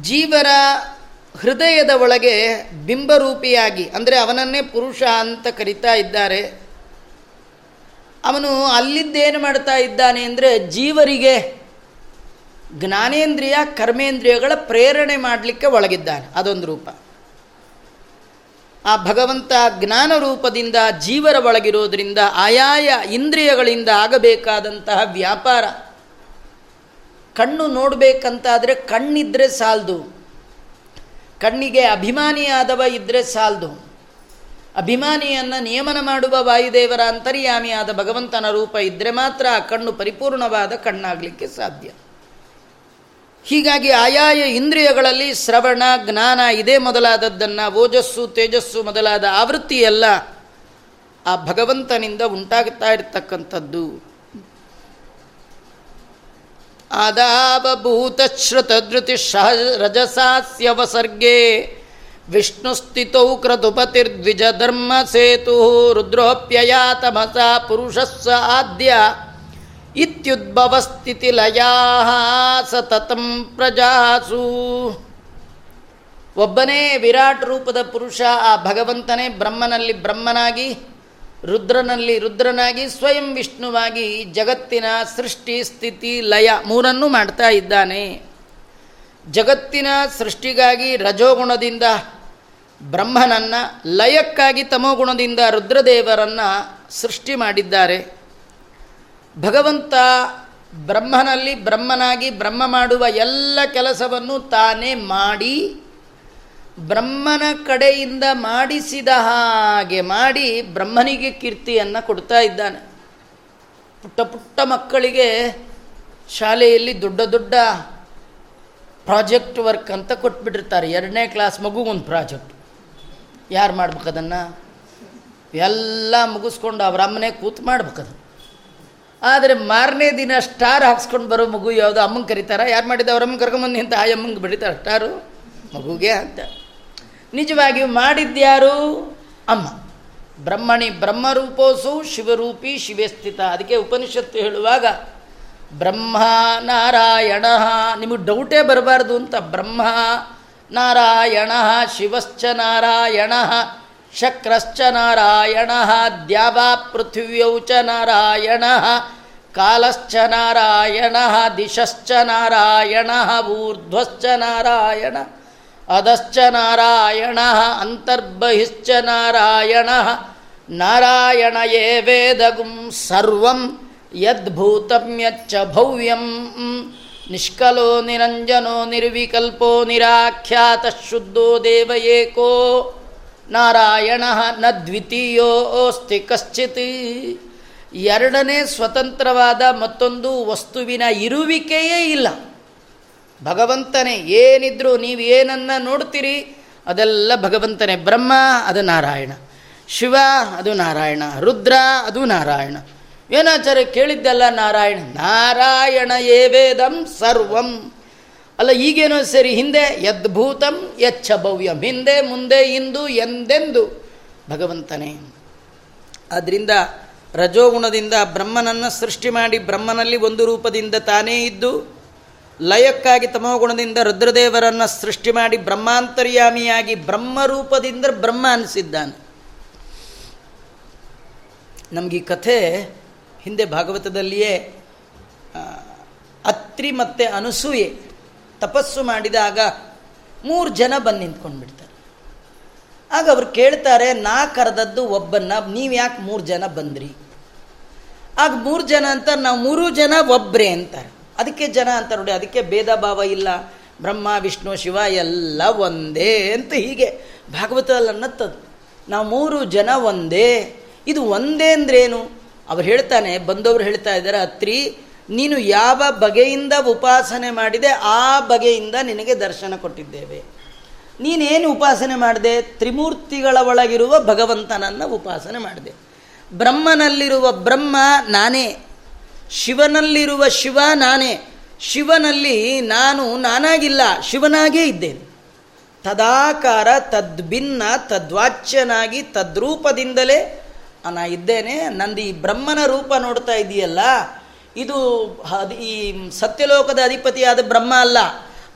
ಜೀವರ ಹೃದಯದ ಒಳಗೆ ಬಿಂಬರೂಪಿಯಾಗಿ, ಅಂದರೆ ಅವನನ್ನೇ ಪುರುಷ ಅಂತ ಕರಿತಾ ಇದ್ದಾರೆ. ಅವನು ಅಲ್ಲಿದ್ದೇನು ಮಾಡ್ತಾ ಇದ್ದಾನೆ ಅಂದರೆ ಜೀವರಿಗೆ ಜ್ಞಾನೇಂದ್ರಿಯ, ಕರ್ಮೇಂದ್ರಿಯಗಳ ಪ್ರೇರಣೆ ಮಾಡಲಿಕ್ಕೆ ಒಳಗಿದ್ದಾನೆ. ಅದೊಂದು ರೂಪ. ಆ ಭಗವಂತ ಜ್ಞಾನ ರೂಪದಿಂದ ಜೀವರ ಒಳಗಿರೋದ್ರಿಂದ ಆಯಾಯ ಇಂದ್ರಿಯಗಳಿಂದ ಆಗಬೇಕಾದಂತಹ ವ್ಯಾಪಾರ. ಕಣ್ಣು ನೋಡಬೇಕಂತಾದರೆ ಕಣ್ಣಿದ್ರೆ ಸಾಲದು. ಕಣ್ಣಿಗೆ ಅಭಿಮಾನಿಯಾದವ ಇದ್ದರೆ ಸಾಲದು. ಅಭಿಮಾನಿಯನ್ನು ನಿಯಮನ ಮಾಡುವ ವಾಯುದೇವರ ಅಂತರ್ಯಾಮಿಯಾದ ಭಗವಂತನ ರೂಪ ಇದ್ದರೆ ಮಾತ್ರ ಆ ಕಣ್ಣು ಪರಿಪೂರ್ಣವಾದ ಕಣ್ಣಾಗಲಿಕ್ಕೆ ಸಾಧ್ಯ. ಹೀಗಾಗಿ ಆಯಾಯ ಇಂದ್ರಿಯಗಳಲ್ಲಿ ಶ್ರವಣ, ಜ್ಞಾನ ಇದೇ ಮೊದಲಾದದ್ದನ್ನು, ಓಜಸ್ಸು, ತೇಜಸ್ಸು ಮೊದಲಾದ ಆವೃತ್ತಿಯೆಲ್ಲ ಆ ಭಗವಂತನಿಂದ ಉಂಟಾಗುತ್ತಾ ಇರತಕ್ಕಂಥದ್ದು. ಆದಾವಭೂತಶ್ರುತಧೃತಿ ರಜಸಾಸ್ಯವಸರ್ಗೇ ವಿಷ್ಣುಸ್ಥಿತೌ ಕ್ರತುಪತಿರ್ದ್ವಿಜ ಧರ್ಮ ಸೇತು ರುದ್ರೋಪ್ಯಯಾತಮಸ ಪುರುಷಸ್ಸ ಆದ್ಯ ಇತ್ಯುದ್ಭವಸ್ಥಿತಿಲಯಾ ಸತತಂ ಪ್ರಜಾಸು. ಒಬ್ಬನೇ ವಿರಾಟ್ ರೂಪದ ಪುರುಷ, ಆ ಭಗವಂತನೇ ಬ್ರಹ್ಮನಲ್ಲಿ ಬ್ರಹ್ಮನಾಗಿ, ರುದ್ರನಲ್ಲಿ ರುದ್ರನಾಗಿ, ಸ್ವಯಂ ವಿಷ್ಣುವಾಗಿ ಜಗತ್ತಿನ ಸೃಷ್ಟಿ ಸ್ಥಿತಿ ಲಯ ಮೂರನ್ನು ಮಾಡ್ತಾ ಇದ್ದಾನೆ. ಜಗತ್ತಿನ ಸೃಷ್ಟಿಗಾಗಿ ರಜೋಗುಣದಿಂದ ಬ್ರಹ್ಮನನ್ನು, ಲಯಕ್ಕಾಗಿ ತಮೋಗುಣದಿಂದ ರುದ್ರದೇವರನ್ನು ಸೃಷ್ಟಿ ಮಾಡಿದ್ದಾರೆ. ಭಗವಂತ ಬ್ರಹ್ಮನಲ್ಲಿ ಬ್ರಹ್ಮನಾಗಿ ಬ್ರಹ್ಮ ಮಾಡುವ ಎಲ್ಲ ಕೆಲಸವನ್ನು ತಾನೇ ಮಾಡಿ ಬ್ರಹ್ಮನ ಕಡೆಯಿಂದ ಮಾಡಿಸಿದ ಹಾಗೆ ಮಾಡಿ ಬ್ರಹ್ಮನಿಗೆ ಕೀರ್ತಿಯನ್ನು ಕೊಡ್ತಾ ಇದ್ದಾನೆ. ಪುಟ್ಟ ಪುಟ್ಟ ಮಕ್ಕಳಿಗೆ ಶಾಲೆಯಲ್ಲಿ ದೊಡ್ಡ ದೊಡ್ಡ ಪ್ರಾಜೆಕ್ಟ್ ವರ್ಕ್ ಅಂತ ಕೊಟ್ಬಿಟ್ಟಿರ್ತಾರೆ. ಎರಡನೇ ಕ್ಲಾಸ್ ಮಗುಗೊಂದು ಪ್ರಾಜೆಕ್ಟ್. ಯಾರು ಮಾಡ್ಬೇಕದನ್ನು ಎಲ್ಲ ಮುಗಿಸ್ಕೊಂಡು ಅವ್ರ ಅಮ್ಮನೆ ಕೂತು ಮಾಡ್ಬೇಕದು ಆದರೆ ಮಾರನೇ ದಿನ ಸ್ಟಾರ್ ಹಾಕ್ಸ್ಕೊಂಡು ಬರೋ ಮಗು ಯಾವುದು ಅಮ್ಮಂಗೆ ಕರೀತಾರ? ಯಾರು ಮಾಡಿದ ಅಮ್ಮಂಗೆ ಕರ್ಕೊಂಬಂದು ನಿಂತ ಆ ಅಮ್ಮಂಗೆ ಬಿಡಿತಾರೆ? ಸ್ಟಾರು? ಮಗುಗೆ ಅಂತ. ನಿಜವಾಗಿ ಮಾಡಿದ್ಯಾರು ಅಮ್ಮ. ಬ್ರಹ್ಮಣಿ ಬ್ರಹ್ಮರೂಪೋಸು ಶಿವರೂಪಿ ಶಿವೆ ಸ್ಥಿತ ಅದಕ್ಕೆ ಉಪನಿಷತ್ತು ಹೇಳುವಾಗ, ಬ್ರಹ್ಮ ನಾರಾಯಣ, ನಿಮಗೆ ಡೌಟೇ ಬರಬಾರ್ದು ಅಂತ. ಬ್ರಹ್ಮ ನಾರಾಯಣ ಶಿವಶ್ಚ ನಾರಾಯಣ ಶಕ್ರಶ್ಚ ನಾರಾಯಣ, ದ್ಯಾವಾ ಪೃಥಿವ್ಯೌ ಚ ನಾರಾಯಣ, ಕಾಲಶ್ಚ ನಾರಾಯಣ, ದಿಶಶ್ಚ ನಾರಾಯಣ, ಊರ್ಧ್ವಶ್ಚ ನಾರಾಯಣ, ಅಧಶ್ಚ ನಾರಾಯಣ, ಅಂತರ್ಬಹಿಶ್ಚ ನಾರಾಯಣ ನಾರಾಯಣ ಯೇ ವೇದಗುಂ ಸರ್ವಂ ಯದ್ಭೂತಂ ಯಚ್ಚ ಭವ್ಯಂ. ನಿಷ್ಕಲೋ ನಿರಂಜನೋ ನಿರ್ವಿಕಲ್ಪೋ ನಿರಾಖ್ಯಾತ ಶುದ್ಧೋ ದೇವ ಏಕೋ ನಾರಾಯಣ ನ ದ್ವಿತೀಯೋಸ್ತಿ ಕಶ್ಚಿತ್. ಎರಡನೇ ಸ್ವತಂತ್ರವಾದ ಮತ್ತೊಂದು ವಸ್ತುವಿನ ಇರುವಿಕೆಯೇ ಇಲ್ಲ. ಭಗವಂತನೇ, ಏನಿದ್ರು ನೀವು ಏನನ್ನ ನೋಡ್ತೀರಿ, ಅದೆಲ್ಲ ಭಗವಂತನೇ. ಬ್ರಹ್ಮ, ಅದು ನಾರಾಯಣ. ಶಿವ, ಅದು ನಾರಾಯಣ. ರುದ್ರ, ಅದು ನಾರಾಯಣ. ಏನಾಚಾರ್ಯ ಕೇಳಿದ್ದಲ್ಲ ನಾರಾಯಣ. ನಾರಾಯಣ ವೇದಂ ಸರ್ವಂ. ಅಲ್ಲ, ಈಗೇನೋ ಸರಿ, ಹಿಂದೆ ಯದ್ಭೂತಂ ಯಚ್ಛ ಭವ್ಯಂ, ಹಿಂದೆ ಮುಂದೆ ಇಂದು ಎಂದೆಂದು ಭಗವಂತನೇ. ಆದ್ದರಿಂದ ರಜೋಗುಣದಿಂದ ಬ್ರಹ್ಮನನ್ನು ಸೃಷ್ಟಿ ಮಾಡಿ ಬ್ರಹ್ಮನಲ್ಲಿ ಒಂದು ರೂಪದಿಂದ ತಾನೇ ಇದ್ದು, ಲಯಕ್ಕಾಗಿ ತಮೋಗುಣದಿಂದ ರುದ್ರದೇವರನ್ನು ಸೃಷ್ಟಿ ಮಾಡಿ ಬ್ರಹ್ಮಾಂತರ್ಯಾಮಿಯಾಗಿ ಬ್ರಹ್ಮರೂಪದಿಂದ ಬ್ರಹ್ಮ ಅನಿಸಿದ್ದಾನೆ. ನಮಗೆ ಈ ಕಥೆ ಹಿಂದೆ ಭಾಗವತದಲ್ಲಿಯೇ ಅತ್ರಿ ಮತ್ತು ಅನಸೂಯೆ ತಪಸ್ಸು ಮಾಡಿದಾಗ ಮೂರು ಜನ ಬಂದು ನಿಂತ್ಕೊಂಡು ಬಿಡ್ತಾರೆ ಆಗ ಅವ್ರು ಕೇಳ್ತಾರೆ, ನಾ ಕರೆದದ್ದು ಒಬ್ಬನ್ನ, ನೀವು ಯಾಕೆ ಮೂರು ಜನ ಬಂದ್ರಿ? ಆಗ ಮೂರು ಜನ ಅಂತ, ನಾವು ಮೂರು ಜನ ಒಬ್ಬರೇ ಅಂತಾರೆ. ಅದಕ್ಕೆ ಜನ ಅಂತ ನೋಡಿ, ಅದಕ್ಕೆ ಭೇದ ಭಾವ ಇಲ್ಲ. ಬ್ರಹ್ಮ, ವಿಷ್ಣು, ಶಿವ ಎಲ್ಲ ಒಂದೇ ಅಂತ ಹೀಗೆ ಭಾಗವತದಲ್ಲಿ ಅನ್ನತ್ತದು ನಾವು ಮೂರು ಜನ ಒಂದೇ. ಇದು ಒಂದೇ ಅಂದ್ರೇನು? ಅವ್ರು ಹೇಳ್ತಾನೆ, ಬಂದವರು ಹೇಳ್ತಾ ಇದ್ದಾರೆ ಅತ್ರಿ ನೀನು ಯಾವ ಬಗೆಯಿಂದ ಉಪಾಸನೆ ಮಾಡಿದೆ ಆ ಬಗೆಯಿಂದ ನಿನಗೆ ದರ್ಶನ ಕೊಟ್ಟಿದ್ದೇವೆ. ನೀನೇನು ಉಪಾಸನೆ ಮಾಡಿದೆ? ತ್ರಿಮೂರ್ತಿಗಳ ಒಳಗಿರುವ ಭಗವಂತನನ್ನು ಉಪಾಸನೆ ಮಾಡಿದೆ. ಬ್ರಹ್ಮನಲ್ಲಿರುವ ಬ್ರಹ್ಮ ನಾನೇ. ಶಿವನಲ್ಲಿರುವ ಶಿವ ನಾನೇ. ಶಿವನಲ್ಲಿ ನಾನು ನಾನಾಗಿಲ್ಲ. ಶಿವನಾಗೇ ಇದ್ದೇನೆ. ತದಾಕಾರ ತದ್ಭಿನ್ನ ತದ್ವಾಚ್ಯನಾಗಿ ತದ್ರೂಪದಿಂದಲೇ ನಾನು ಇದ್ದೇನೆ. ನಂದು ಈ ಬ್ರಹ್ಮನ ರೂಪ ನೋಡ್ತಾ ಇದೆಯಲ್ಲ ಇದು ಈ ಸತ್ಯಲೋಕದ ಅಧಿಪತಿಯಾದ ಬ್ರಹ್ಮ ಅಲ್ಲ.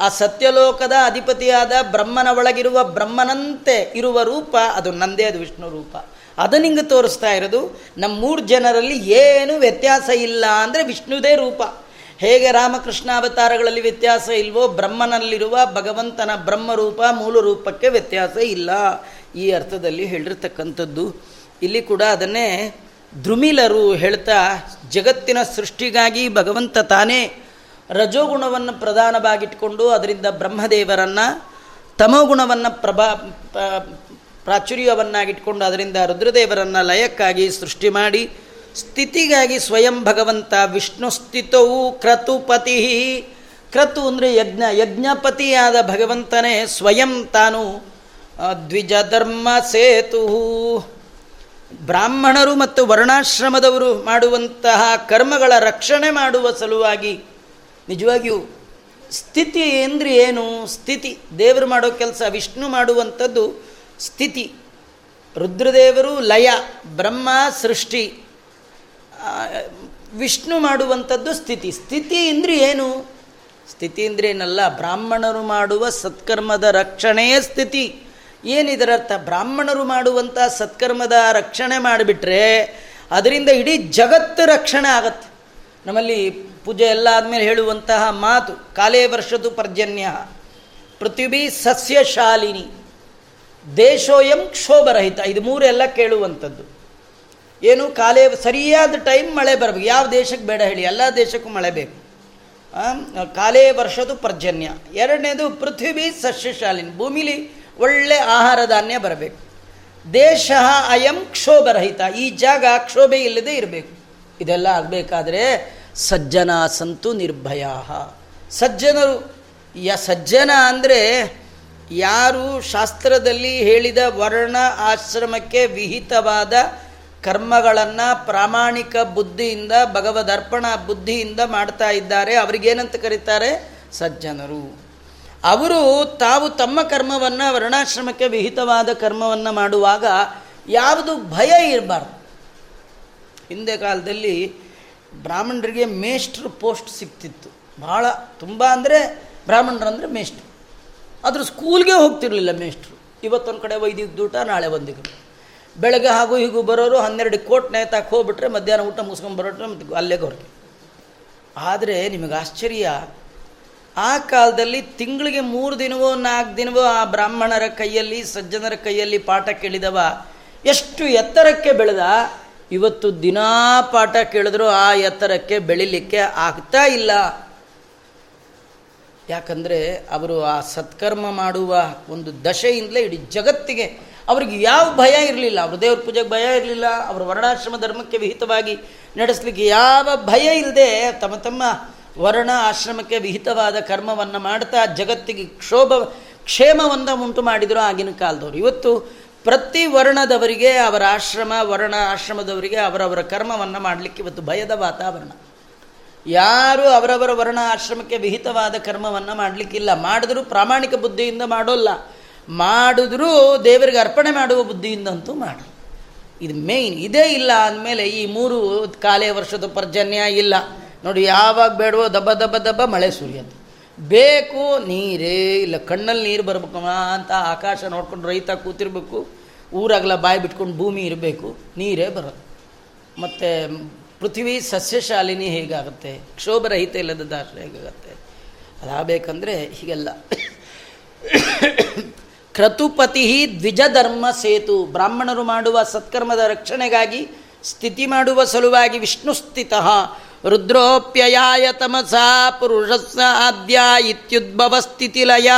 ಆ ಸತ್ಯಲೋಕದ ಅಧಿಪತಿಯಾದ ಬ್ರಹ್ಮನ ಒಳಗಿರುವ ಬ್ರಹ್ಮನಂತೆ ಇರುವ ರೂಪ ಅದು ನಂದೇ, ಅದು ವಿಷ್ಣು ರೂಪ. ಅದು ನಿಂಗೆ ತೋರಿಸ್ತಾ ಇರೋದು ನಮ್ಮ ಮೂರು ಜನರಲ್ಲಿ ಏನು ವ್ಯತ್ಯಾಸ ಇಲ್ಲ ಅಂದರೆ ವಿಷ್ಣುದೇ ರೂಪ. ಹೇಗೆ ರಾಮಕೃಷ್ಣ ಅವತಾರಗಳಲ್ಲಿ ವ್ಯತ್ಯಾಸ ಇಲ್ವೋ, ಬ್ರಹ್ಮನಲ್ಲಿರುವ ಭಗವಂತನ ಬ್ರಹ್ಮರೂಪ ಮೂಲ ರೂಪಕ್ಕೆ ವ್ಯತ್ಯಾಸ ಇಲ್ಲ. ಈ ಅರ್ಥದಲ್ಲಿ ಹೇಳಿರ್ತಕ್ಕಂಥದ್ದು. ಇಲ್ಲಿ ಕೂಡ ಅದನ್ನೇ ಧ್ರುಮಿಲರು ಹೇಳ್ತಾ, ಜಗತ್ತಿನ ಸೃಷ್ಟಿಗಾಗಿ ಭಗವಂತ ತಾನೇ ರಜೋಗುಣವನ್ನು ಪ್ರಧಾನವಾಗಿಟ್ಕೊಂಡು ಅದರಿಂದ ಬ್ರಹ್ಮದೇವರನ್ನು, ತಮೋಗುಣವನ್ನು ಪ್ರಭಾ ಪ್ರಾಚುರ್ಯವನ್ನಾಗಿಟ್ಕೊಂಡು ಅದರಿಂದ ರುದ್ರದೇವರನ್ನು ಲಯಕ್ಕಾಗಿ ಸೃಷ್ಟಿ ಮಾಡಿ, ಸ್ಥಿತಿಗಾಗಿ ಸ್ವಯಂ ಭಗವಂತ ವಿಷ್ಣು ಸ್ಥಿತವು ಕ್ರತುಪತಿ ಕ್ರತು ಅಂದರೆ ಯಜ್ಞ ಯಜ್ಞಪತಿಯಾದ ಭಗವಂತನೇ ಸ್ವಯಂ ತಾನು ದ್ವಿಜ ಧರ್ಮ ಸೇತು. ಬ್ರಾಹ್ಮಣರು ಮತ್ತು ವರ್ಣಾಶ್ರಮದವರು ಮಾಡುವಂತಹ ಕರ್ಮಗಳ ರಕ್ಷಣೆ ಮಾಡುವ ಸಲುವಾಗಿ ನಿಜವಾಗಿಯೂ ಸ್ಥಿತಿ ಅಂದರೆ ಏನು? ಸ್ಥಿತಿ. ದೇವರು ಮಾಡೋ ಕೆಲಸ ವಿಷ್ಣು ಮಾಡುವಂಥದ್ದು ಸ್ಥಿತಿ. ರುದ್ರದೇವರು ಲಯ, ಬ್ರಹ್ಮ ಸೃಷ್ಟಿ. ವಿಷ್ಣು ಮಾಡುವಂಥದ್ದು ಸ್ಥಿತಿ. ಸ್ಥಿತಿ ಅಂದರೆ ಏನು? ಸ್ಥಿತಿ ಅಂದ್ರೇನಲ್ಲ ಬ್ರಾಹ್ಮಣರು ಮಾಡುವ ಸತ್ಕರ್ಮದ ರಕ್ಷಣೆಯೇ ಸ್ಥಿತಿ. ಏನಿದರರ್ಥ ಬ್ರಾಹ್ಮಣರು ಮಾಡುವಂಥ ಸತ್ಕರ್ಮದ ರಕ್ಷಣೆ ಮಾಡಿಬಿಟ್ರೆ ಅದರಿಂದ ಇಡೀ ಜಗತ್ತು ರಕ್ಷಣೆ ಆಗತ್ತೆ. ನಮ್ಮಲ್ಲಿ ಪೂಜೆ ಎಲ್ಲ ಆದಮೇಲೆ ಹೇಳುವಂತಹ ಮಾತು, ಕಾಲೇ ವರ್ಷದು ಪರ್ಜನ್ಯ, ಪೃಥ್ವಿ ಸಸ್ಯಶಾಲಿನಿ ದೇಶೋಯಂ ಕ್ಷೋಭರಹಿತ, ಇದು ಮೂರೆಲ್ಲ ಕೇಳುವಂಥದ್ದು. ಏನು, ಕಾಲೇ ಸರಿಯಾದ ಟೈಮ್ ಮಳೆ ಬರಬೇಕು, ಯಾವ ದೇಶಕ್ಕೆ ಬೇಡ ಹೇಳಿ, ಎಲ್ಲ ದೇಶಕ್ಕೂ ಮಳೆ ಬೇಕು. ಕಾಲೇ ವರ್ಷದು ಪರ್ಜನ್ಯ, ಎರಡನೇದು ಪೃಥ್ವಿ ಸಸ್ಯಶಾಲಿನಿ ಭೂಮಿಲಿ ಒಳ್ಳೆ ಆಹಾರ ಧಾನ್ಯ ಬರಬೇಕು. ದೇಶ ಅಯಂ ಕ್ಷೋಭರಹಿತ. ಈ ಜಾಗ ಕ್ಷೋಭೆ ಇಲ್ಲದೆ ಇರಬೇಕು. ಇದೆಲ್ಲ ಆಗಬೇಕಾದ್ರೆ ಸಜ್ಜನ ಸಂತು ನಿರ್ಭಯ ಸಜ್ಜನರು, ಯ ಸಜ್ಜನ ಅಂದರೆ ಯಾರು ಶಾಸ್ತ್ರದಲ್ಲಿ ಹೇಳಿದ ವರ್ಣ ಆಶ್ರಮಕ್ಕೆ ವಿಹಿತವಾದ ಕರ್ಮಗಳನ್ನು ಪ್ರಾಮಾಣಿಕ ಬುದ್ಧಿಯಿಂದ ಭಗವದರ್ಪಣ ಬುದ್ಧಿಯಿಂದ ಮಾಡ್ತಾ ಇದ್ದಾರೆ. ಅವರಿಗೇನಂತ ಕರೀತಾರೆ? ಸಜ್ಜನರು. ಅವರು ತಾವು ತಮ್ಮ ಕರ್ಮವನ್ನು ವರ್ಣಾಶ್ರಮಕ್ಕೆ ವಿಹಿತವಾದ ಕರ್ಮವನ್ನು ಮಾಡುವಾಗ ಯಾವುದು ಭಯ ಇರಬಾರ್ದು. ಹಿಂದೆ ಕಾಲದಲ್ಲಿ ಬ್ರಾಹ್ಮಣರಿಗೆ ಮೇಷ್ಟ್ರು ಪೋಸ್ಟ್ ಸಿಗ್ತಿತ್ತು ಭಾಳ ತುಂಬ ಅಂದರೆ ಬ್ರಾಹ್ಮಣರಂದರೆ ಮೇಷ್ಟ್ರು. ಆದರೂ ಸ್ಕೂಲ್ಗೆ ಹೋಗ್ತಿರಲಿಲ್ಲ ಮೇಷ್ಟ್ರು. ಇವತ್ತೊಂದು ಕಡೆ ದೂಟ ನಾಳೆ ಒಂದಿಗೆ ಬೆಳಗ್ಗೆ ಹಾಗೂ ಹೀಗೂ ಬರೋರು ಹನ್ನೆರಡು ಕೋಟ್ ನೇತಾಕ್ ಹೋಗ್ಬಿಟ್ರೆ ಮಧ್ಯಾಹ್ನ ಊಟ ಮುಸ್ಕೊಂಡ್ಬರೋಟ್ರೆ ಮತ್ತು ಅಲ್ಲೇ ಹೊರಗೆ ಆದರೆ ನಿಮಗೆ ಆಶ್ಚರ್ಯ ಆ ಕಾಲದಲ್ಲಿ ತಿಂಗಳಿಗೆ ಮೂರು ದಿನವೋ, ನಾಲ್ಕು ದಿನವೋ ಆ ಬ್ರಾಹ್ಮಣರ ಕೈಯಲ್ಲಿ, ಸಜ್ಜನರ ಕೈಯಲ್ಲಿ ಪಾಠ ಕೇಳಿದವ. ಎಷ್ಟು ಎತ್ತರಕ್ಕೆ ಬೆಳೆದ? ಇವತ್ತು ದಿನಾ ಪಾಠ ಕೇಳಿದ್ರು ಆ ಎತ್ತರಕ್ಕೆ ಬೆಳಿಲಿಕ್ಕೆ ಆಗ್ತಾ ಇಲ್ಲ. ಯಾಕಂದರೆ ಅವರು ಆ ಸತ್ಕರ್ಮ ಮಾಡುವ ಒಂದು ದಶೆಯಿಂದಲೇ ಇಡೀ ಜಗತ್ತಿಗೆ ಅವ್ರಿಗೆ ಯಾವ ಭಯ ಇರಲಿಲ್ಲ. ಅವ್ರ ದೇವ್ರ ಪೂಜೆಗೆ ಭಯ ಇರಲಿಲ್ಲ. ಅವರು ವರ್ಣಾಶ್ರಮ ಧರ್ಮಕ್ಕೆ ವಿಹಿತವಾಗಿ ನಡೆಸಲಿಕ್ಕೆ ಯಾವ ಭಯ ಇಲ್ಲದೆ ತಮ್ಮ ತಮ್ಮ ವರ್ಣ ಆಶ್ರಮಕ್ಕೆ ವಿಹಿತವಾದ ಕರ್ಮವನ್ನು ಮಾಡ್ತಾ ಜಗತ್ತಿಗೆ ಕ್ಷೋಭ, ಕ್ಷೇಮವನ್ನು ಉಂಟು ಮಾಡಿದರು ಆಗಿನ ಕಾಲದವರು. ಇವತ್ತು ಪ್ರತಿ ವರ್ಣದವರಿಗೆ, ಅವರ ಆಶ್ರಮ, ವರ್ಣ ಆಶ್ರಮದವರಿಗೆ ಅವರವರ ಕರ್ಮವನ್ನು ಮಾಡಲಿಕ್ಕೆ ಇವತ್ತು ಭಯದ ವಾತಾವರಣ. ಯಾರು ಅವರವರ ವರ್ಣ ಆಶ್ರಮಕ್ಕೆ ವಿಹಿತವಾದ ಕರ್ಮವನ್ನು ಮಾಡಲಿಕ್ಕಿಲ್ಲ. ಮಾಡಿದ್ರೂ ಪ್ರಾಮಾಣಿಕ ಬುದ್ಧಿಯಿಂದ ಮಾಡೋಲ್ಲ. ಮಾಡಿದ್ರೂ ದೇವರಿಗೆ ಅರ್ಪಣೆ ಮಾಡುವ ಬುದ್ಧಿಯಿಂದಂತೂ ಮಾಡಿ. ಇದು ಮೇಯ್ನ್ ಇದೇ ಇಲ್ಲ ಅಂದಮೇಲೆ ಈ ಮೂರು ಕಾಲೇ ವರ್ಷದ ಪರ್ಜನ್ಯ ಇಲ್ಲ. ನೋಡಿ, ಯಾವಾಗ ಬೇಡವೋ ದಬ್ಬ ದಬ್ಬ ದಬ್ಬ ಮಳೆ ಸುರಿಯೋದು ಬೇಕು ನೀರೇ, ಇಲ್ಲ ಕಣ್ಣಲ್ಲಿ ನೀರು ಬರಬೇಕು ಅಂತ ಆಕಾಶ ನೋಡ್ಕೊಂಡು ರೈತ ಕೂತಿರ್ಬೇಕು ಊರಾಗಲ ಬಾಯಿ ಬಿಟ್ಕೊಂಡು ಭೂಮಿ ಇರಬೇಕು, ನೀರೇ ಬರೋದು ಮತ್ತು ಪೃಥ್ವಿ ಸಸ್ಯಶಾಲಿನಿ ಹೇಗಾಗುತ್ತೆ? ಕ್ಷೋಭರಹಿತ ಇಲ್ಲದ ದಾಶ ಹೇಗಾಗುತ್ತೆ? ಅದಾಗಬೇಕಂದ್ರೆ ಹೀಗೆಲ್ಲ. ಕ್ರತುಪತಿ ದ್ವಿಜಧರ್ಮ ಸೇತು. ಬ್ರಾಹ್ಮಣರು ಮಾಡುವ ಸತ್ಕರ್ಮದ ರಕ್ಷಣೆಗಾಗಿ, ಸ್ಥಿತಿ ಮಾಡುವ ಸಲುವಾಗಿ ವಿಷ್ಣು ಸ್ಥಿತ ರುದ್ರೋಪ್ಯಯಾಯ ತಮಸಾ ಪುರುಷಸ್ಸ ಆದ್ಯ ಇತ್ಯುದ್ಭವಸ್ಥಿತಿಲಯ